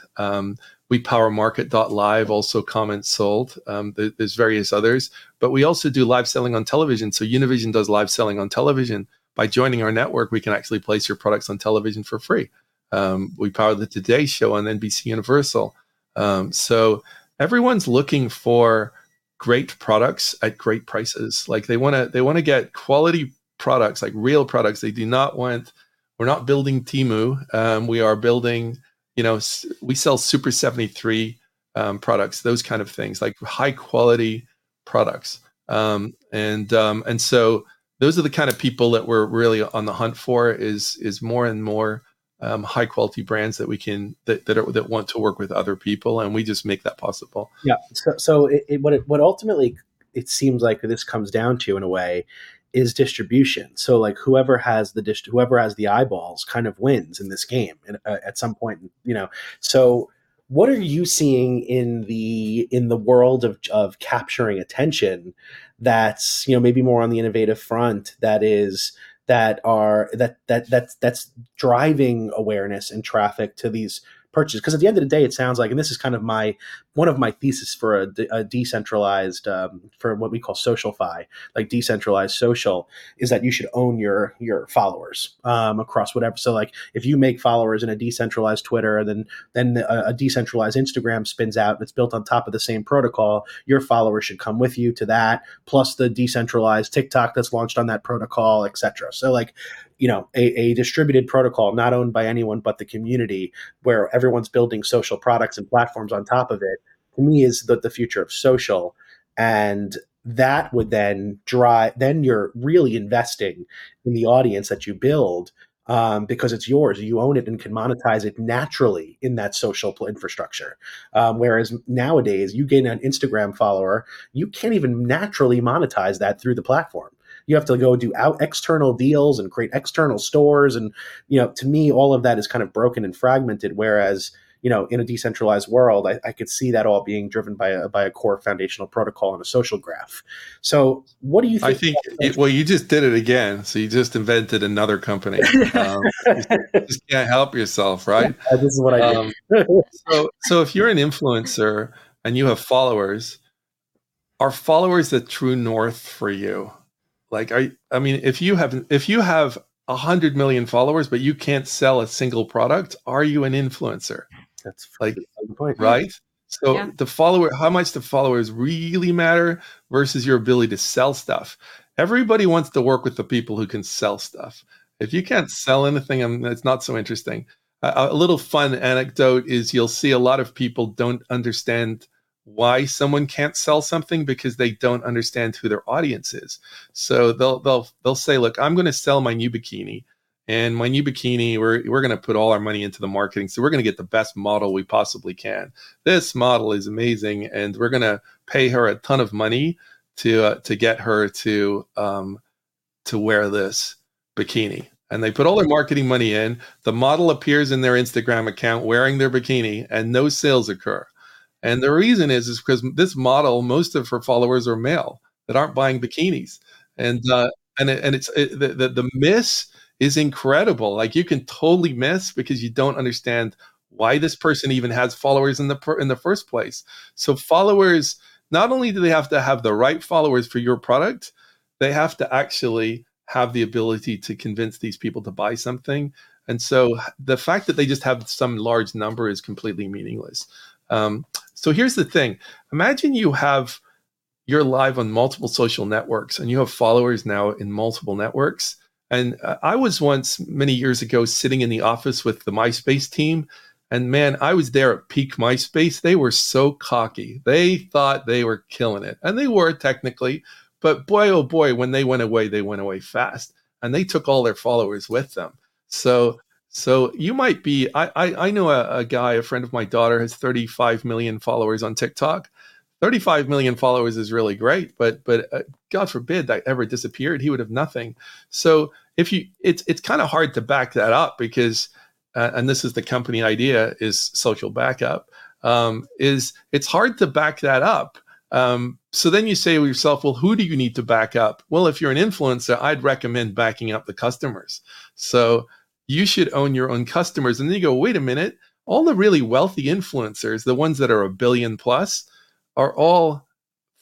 We power market.live, also CommentSold. Um, there's various others, but we also do live selling on television. So Univision does live selling on television. By joining our network, we can actually place your products on television for free. Um, we power the Today Show on NBC Universal. Um, so everyone's looking for great products at great prices. Like they want to, they want to get quality products, like real products. They do not want. We're not building Temu. Um, we are building. You know, we sell Super seventy three um, products, those kind of things, like high quality products. Um, and um, and so those are the kind of people that we're really on the hunt for. Is is more and more um, high quality brands that we can that that, are, that want to work with other people, and we just make that possible. Yeah. So, so it, it, what it, what ultimately it seems like this comes down to in a way is distribution. So like whoever has the dist- whoever has the eyeballs kind of wins in this game uh, at some point, you know. So what are you seeing in the in the world of of capturing attention that's, you know, maybe more on the innovative front that is that are that that that's that's driving awareness and traffic to these purchase because at the end of the day it sounds like and this is kind of my one of my thesis for a, a decentralized um, for what we call socialfi like decentralized social is that you should own your your followers um, across whatever. So like if you make followers in a decentralized twitter and then then a, a decentralized instagram spins out and it's built on top of the same protocol your followers should come with you to that plus the decentralized tiktok that's launched on that protocol etc so like you know a, a, distributed protocol not owned by anyone but the community where everyone's building social products and platforms on top of it to me is the, the future of social. And that would then drive then you're really investing in the audience that you build um, because it's yours. You own it and can monetize it naturally in that social infrastructure. Um, whereas nowadays you gain an instagram follower you can't even naturally monetize that through the platform you have to go do out external deals and create external stores. And you know to me all of that is kind of broken and fragmented. Whereas you know in a decentralized world I, I, could see that all being driven by a by a core foundational protocol and a social graph. So what do you think i think it, well you just did it again. So you just invented another company. Um, you just can't help yourself right? Yeah, this is what i um, so so if you're an influencer and you have followers are followers the true north for you like, I, I mean, if you have if you have a hundred million followers, but you can't sell a single product, are you an influencer? That's like point, right. So yeah. the follower, how much the followers really matter versus your ability to sell stuff. Everybody wants to work with the people who can sell stuff. If you can't sell anything, I mean, it's not so interesting. A, a little fun anecdote is you'll see a lot of people don't understand why someone can't sell something because they don't understand who their audience is. So they'll they'll they'll say, "Look, I'm going to sell my new bikini." And my new bikini, we're, we're going to put all our money into the marketing. So we're going to get the best model we possibly can. This model is amazing, and we're going to pay her a ton of money to uh, to get her to um, to wear this bikini. And they put all their marketing money in. The model appears in their Instagram account wearing their bikini, and no sales occur. And the reason is is because this model, most of her followers are male that aren't buying bikinis, and uh, and it, and it's it, the, the the miss is incredible. Like you can totally miss because you don't understand why this person even has followers in the in the first place. So followers, not only do they have to have the right followers for your product, they have to actually have the ability to convince these people to buy something. And so the fact that they just have some large number is completely meaningless. Um, so here's the thing imagine you have, you're live on multiple social networks and you have followers now in multiple networks. And uh, I was once many years ago sitting in the office with the MySpace team. And man, I was there at peak MySpace. They were so cocky. They thought they were killing it. And they were technically. But boy, oh boy, when they went away, they went away fast. And they took all their followers with them. So so you might be. I I, I know a, a guy, a friend of my daughter, has 35 million followers on TikTok. 35 million followers is really great, but but uh, God forbid that ever disappeared, he would have nothing. So if you, it's it's kind of hard to back that up because, uh, and this is the company idea is social backup. Um, is it's hard to back that up. Um, so then you say to yourself, well, who do you need to back up? Well, if you're an influencer, I'd recommend backing up the customers. So you should own your own customers. And then you go, wait a minute, all the really wealthy influencers, the ones that are a billion plus, are all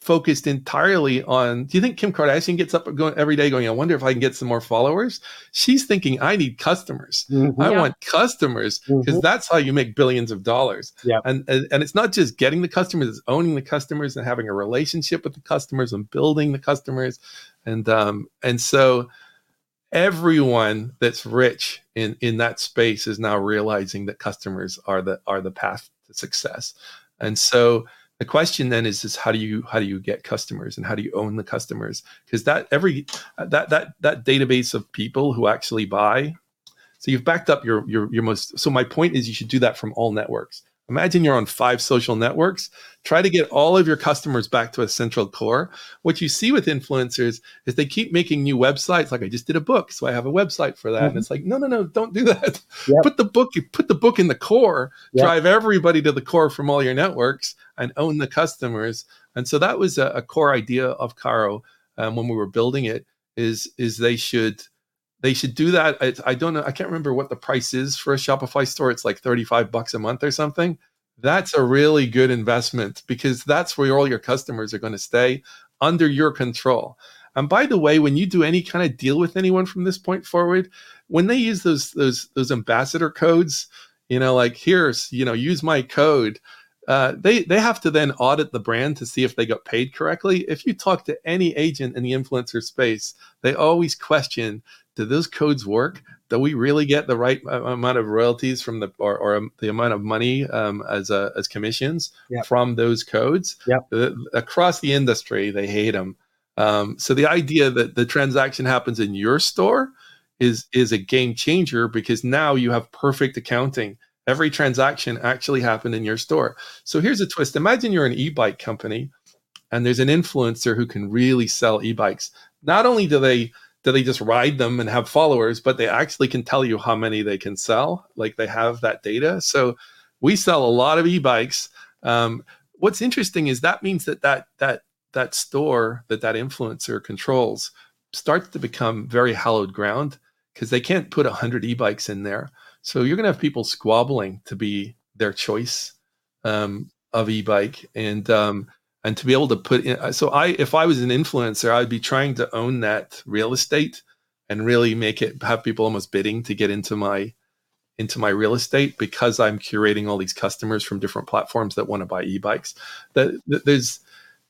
focused entirely on do you think kim kardashian gets up going every day going i wonder if i can get some more followers she's thinking i need customers mm-hmm. i yeah. want customers because mm-hmm. that's how you make billions of dollars yeah. and, and and it's not just getting the customers it's owning the customers and having a relationship with the customers and building the customers and um and so everyone that's rich in in that space is now realizing that customers are the are the path to success. And so the question then is is how do you how do you get customers and how do you own the customers? Because that every that that that database of people who actually buy so you've backed up your your your most so my point is you should do that from all networks Imagine you're on five social networks. Try to get all of your customers back to a central core. What you see with influencers is they keep making new websites. Like I just did a book, so I have a website for that. Mm-hmm. And it's like, no, no, no, don't do that. Yep. Put the book, you put the book in the core, yep. drive everybody to the core from all your networks, and own the customers. And so that was a, a core idea of Carro um, when we were building it. Is is they should they should do that. I, I, don't know. I can't remember what the price is for a Shopify store. It's like 35 bucks a month or something. That's a really good investment because that's where all your customers are going to stay under your control. And by the way, when you do any kind of deal with anyone from this point forward, when they use those those those ambassador codes, you know, like here's, you know, use my code. Uh, they they have to then audit the brand to see if they got paid correctly. If you talk to any agent in the influencer space, they always question do those codes work? Do we really get the right amount of royalties from the or, or um, the amount of money um, as uh, as commissions yep. from those codes? Yep. Uh, across the industry, they hate them. Um, so the idea that the transaction happens in your store is is a game changer because now you have perfect accounting. Every transaction actually happened in your store. So here's a twist. Imagine you're an e-bike company and there's an influencer who can really sell e-bikes. Not only do they do they just ride them and have followers, but they actually can tell you how many they can sell. Like they have that data. So we sell a lot of e-bikes. Um, what's interesting is that means that that that that store that that influencer controls starts to become very hallowed ground because they can't put 100 e-bikes in there so you're going to have people squabbling to be their choice um, of e-bike and um, and to be able to put in so i if i was an influencer i'd be trying to own that real estate and really make it have people almost bidding to get into my into my real estate because i'm curating all these customers from different platforms that want to buy e-bikes. That, that there's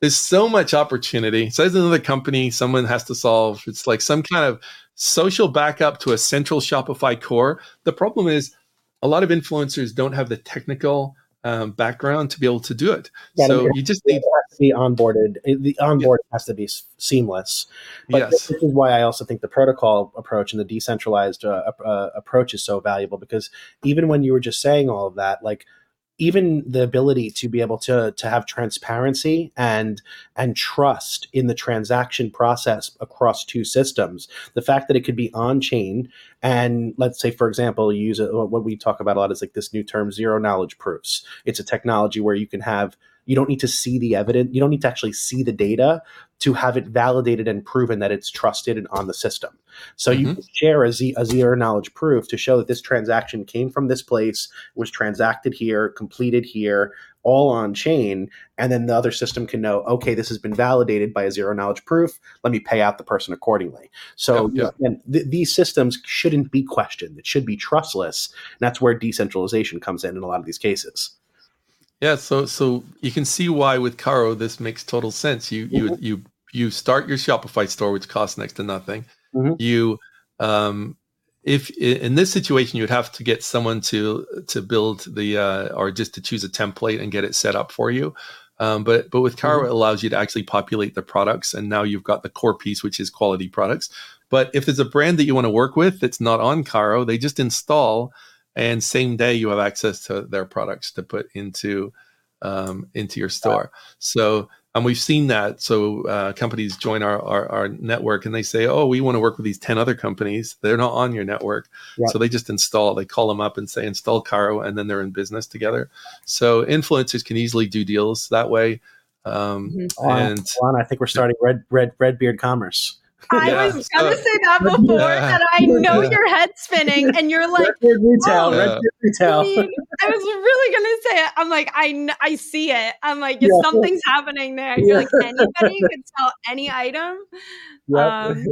there's so much opportunity. So as another company someone has to solve. It's like some kind of social backup to a central shopify core. The problem is a lot of influencers don't have the technical um, background to be able to do it. Yeah, so you just need to be onboarded. The onboard yeah. has to be seamless. But yes. this is why I also think the protocol approach and the decentralized uh, uh, approach is so valuable because even when you were just saying all of that, like even the ability to be able to to have transparency and and trust in the transaction process across two systems. The fact that it could be on chain and let's say for example you use a, what we talk about a lot is like this new term zero knowledge proofs. It's a technology where you can have you don't need to see the evidence you don't need to actually see the data to have it validated and proven that it's trusted and on the system. So mm-hmm. you can share a, Z, a zero knowledge proof to show that this transaction came from this place, was transacted here, completed here, all on chain, and then the other system can know, okay, this has been validated by a zero knowledge proof. Let me pay out the person accordingly. So yeah, yeah. th- these systems shouldn't be questioned; it should be trustless. And that's where decentralization comes in in a lot of these cases. Yeah, so so you can see why with Carro this makes total sense. You you mm-hmm. you you start your Shopify store, which costs next to nothing. Mm-hmm. You um, if in this situation you would have to get someone to to build the uh, or just to choose a template and get it set up for you. Um, but but with Carro, mm-hmm. it allows you to actually populate the products, and now you've got the core piece, which is quality products. But if there's a brand that you want to work with that's not on Carro, they just install, and same day you have access to their products to put into um, into your store. So and we've seen that. So uh, companies join our, our, our network and they say, "Oh, we want to work with these ten other companies. They're not on your network, so they just install. They call them up and say install Carro, and then they're in business together. So influencers can easily do deals that way. Um, mm-hmm. and I think we're starting red red red beard commerce. I yeah. was gonna say that before, yeah. and I know yeah. your head spinning, and you're like, retail, oh, retail. I, mean, I was really gonna say it. I'm like, I I see it. I'm like, something's happening there. You're like, anybody can sell any item. Um,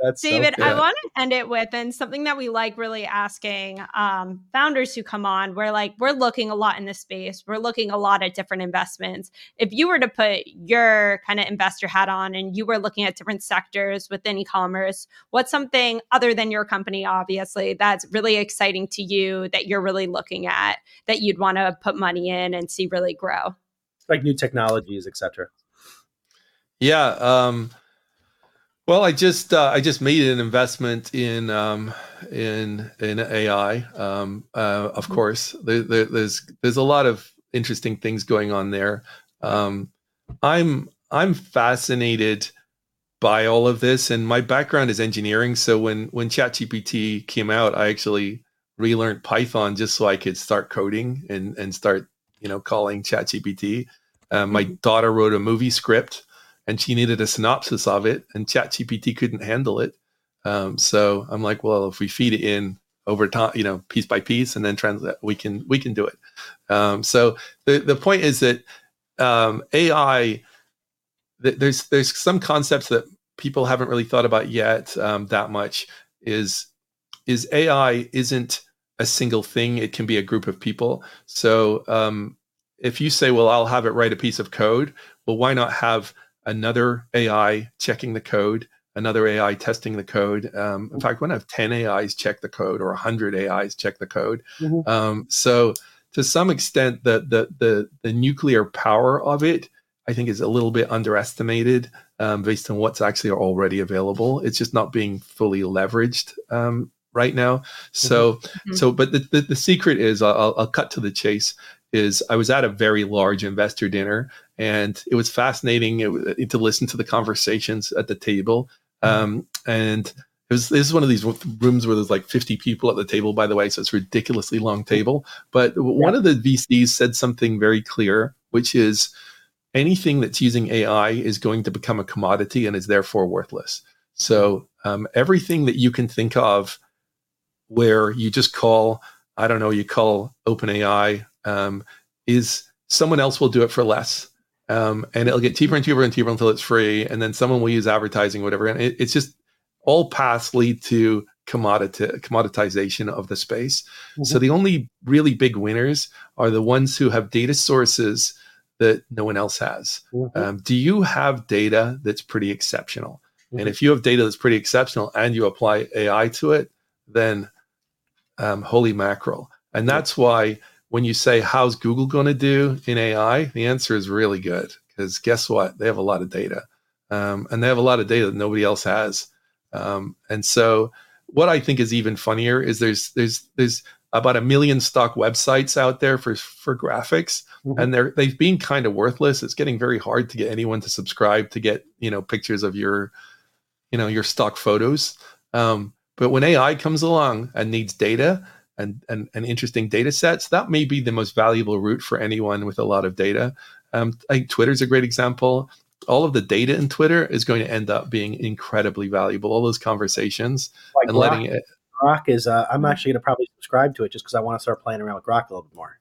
that's David, so I want to end it with and something that we like really asking um, founders who come on. We're like, we're looking a lot in this space. We're looking a lot at different investments. If you were to put your kind of investor hat on and you were looking at different sectors within e-commerce, what's something other than your company, obviously, that's really exciting to you that you're really looking at that you'd want to put money in and see really grow? Like new technologies, etc. Yeah. Um, well, I just uh, I just made an investment in um, in in AI. Um, uh, of mm-hmm. course, there, there, there's there's a lot of interesting things going on there. Um, I'm I'm fascinated by all of this, and my background is engineering. So when when ChatGPT came out, I actually relearned Python just so I could start coding and and start you know calling ChatGPT. Uh, my mm-hmm. daughter wrote a movie script and she needed a synopsis of it, and ChatGPT couldn't handle it. Um, so I'm like, well, if we feed it in over time, you know, piece by piece, and then translate, we can we can do it. Um, so the the point is that um, AI, th- there's there's some concepts that people haven't really thought about yet um, that much. Is is AI isn't a single thing; it can be a group of people. So um, if you say, well, I'll have it write a piece of code, well, why not have another AI checking the code, another AI testing the code. Um, in fact, when I have 10 AIs check the code or 100 AIs check the code. Mm-hmm. Um, so to some extent, the, the, the, the, nuclear power of it, I think, is a little bit underestimated um, based on what's actually already available. It's just not being fully leveraged um, right now. So, mm-hmm. so, but the, the, the secret is, I'll, I'll cut to the chase is I was at a very large investor dinner and it was fascinating to listen to the conversations at the table. Mm-hmm. Um, and it was this is one of these rooms where there's like 50 people at the table, by the way, so it's ridiculously long table. But yeah. one of the VCs said something very clear, which is anything that's using AI is going to become a commodity and is therefore worthless. So um, everything that you can think of where you just call, I don't know, you call OpenAI um, is someone else will do it for less. Um, and it'll get cheaper and cheaper and cheaper until it's free. And then someone will use advertising, whatever. And it, it's just all paths lead to commodity, commoditization of the space. Mm-hmm. So the only really big winners are the ones who have data sources that no one else has. Mm-hmm. Um, do you have data that's pretty exceptional? Mm-hmm. And if you have data that's pretty exceptional and you apply AI to it, then um, holy mackerel. And that's why when you say, how's Google going to do in AI? The answer is really good because guess what? They have a lot of data. Um, and they have a lot of data that nobody else has. Um, and so, what I think is even funnier is there's there's there's about a million stock websites out there for for graphics, mm-hmm. and they're they've been kind of worthless. It's getting very hard to get anyone to subscribe to get you know pictures of your you know your stock photos. Um, but when AI comes along and needs data, and, and, and interesting data sets, that may be the most valuable route for anyone with a lot of data. Um, I think Twitter's a great example. All of the data in Twitter is going to end up being incredibly valuable. All those conversations like and Grok, letting it. Grok is. Uh, I'm actually going to probably subscribe to it just because I want to start playing around with Grok a little bit more.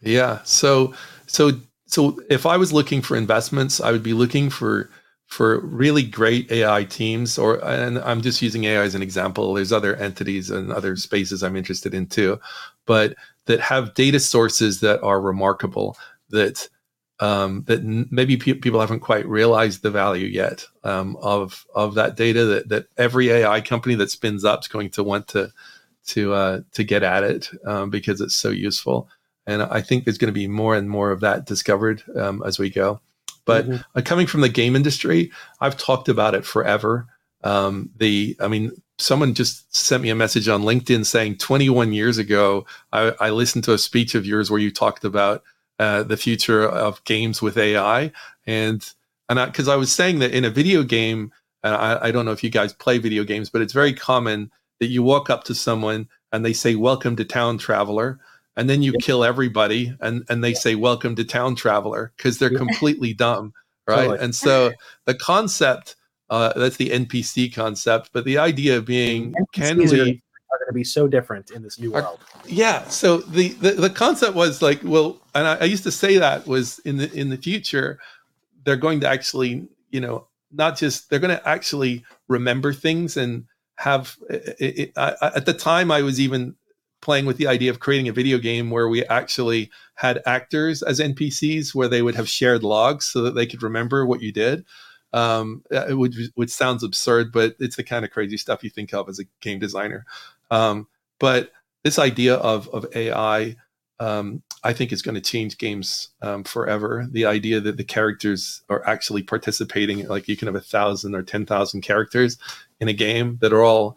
Yeah. So so so if I was looking for investments, I would be looking for for really great AI teams, or and I'm just using AI as an example. There's other entities and other spaces I'm interested in too, but that have data sources that are remarkable. That um, that maybe pe- people haven't quite realized the value yet um, of of that data. That that every AI company that spins up is going to want to to uh, to get at it um, because it's so useful. And I think there's going to be more and more of that discovered um, as we go. But mm-hmm. uh, coming from the game industry, I've talked about it forever. Um, the, I mean, someone just sent me a message on LinkedIn saying 21 years ago, I, I listened to a speech of yours where you talked about uh, the future of games with AI, and and because I, I, was saying that in a video game, I, I don't know if you guys play video games, but it's very common that you walk up to someone and they say, "Welcome to town, traveler." And then you kill everybody and and they say welcome to town traveler because they're completely dumb right? Totally. and so the concept uh, that's the npc concept but the idea of being NPCs can we are going to be so different in this new world. Yeah so the, the the concept was like well and I, I used to say that was in the in the future they're going to actually you know not just they're going to actually remember things and have eh, eh, eh, it, it, I, at the time i was even playing with the idea of creating a video game where we actually had actors as NPCs, where they would have shared logs so that they could remember what you did. Um, it would, which sounds absurd, but it's the kind of crazy stuff you think of as a game designer. Um, but this idea of of AI, um, I think, is going to change games um, forever. The idea that the characters are actually participating, like you can have a thousand or ten thousand characters in a game that are all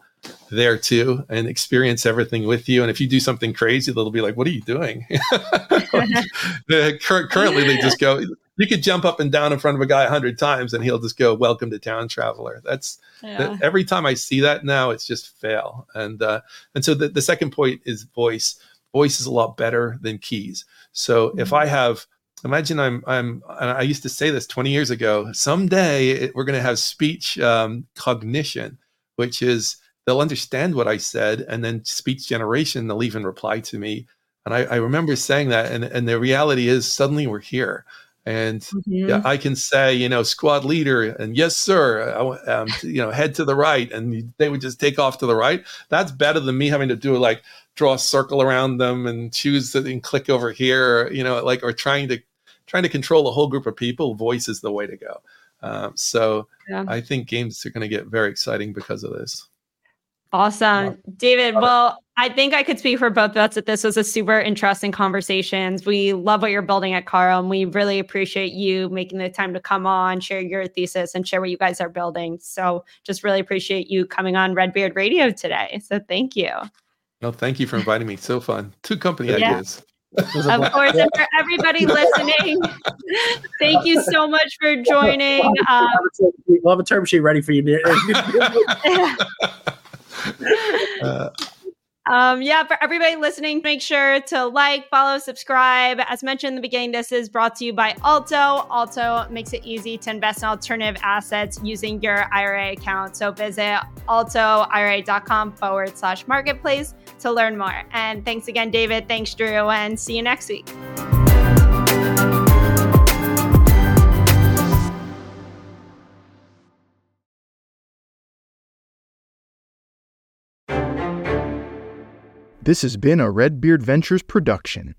there too and experience everything with you. And if you do something crazy, they'll be like, "What are you doing?" currently, they just go. You could jump up and down in front of a guy a hundred times, and he'll just go, "Welcome to town, traveler." That's yeah. every time I see that now, it's just fail. And uh, and so the, the second point is voice. Voice is a lot better than keys. So mm-hmm. if I have imagine I'm I'm I used to say this 20 years ago. Someday it, we're going to have speech um, cognition, which is they'll understand what I said, and then speech generation, they'll even reply to me. And I, I remember saying that, and, and the reality is suddenly we're here. And mm-hmm. yeah, I can say, you know, squad leader, and yes, sir, um, you know, head to the right, and they would just take off to the right. That's better than me having to do like draw a circle around them and choose and click over here, you know, like or trying to trying to control a whole group of people. Voice is the way to go. Um, so yeah. I think games are going to get very exciting because of this. Awesome. David, well, I think I could speak for both of us that this was a super interesting conversation. We love what you're building at Carro, and we really appreciate you making the time to come on, share your thesis, and share what you guys are building. So just really appreciate you coming on Redbeard Radio today. So thank you. No, thank you for inviting me. So fun. Two company yeah. ideas. of course, and for everybody listening, thank you so much for joining. Um, we'll have a term sheet ready for you. uh, um, yeah, for everybody listening, make sure to like, follow, subscribe. As mentioned in the beginning, this is brought to you by Alto. Alto makes it easy to invest in alternative assets using your IRA account. So visit altoira.com forward slash marketplace to learn more. And thanks again, David. Thanks, Drew, and see you next week. This has been a Redbeard Ventures production.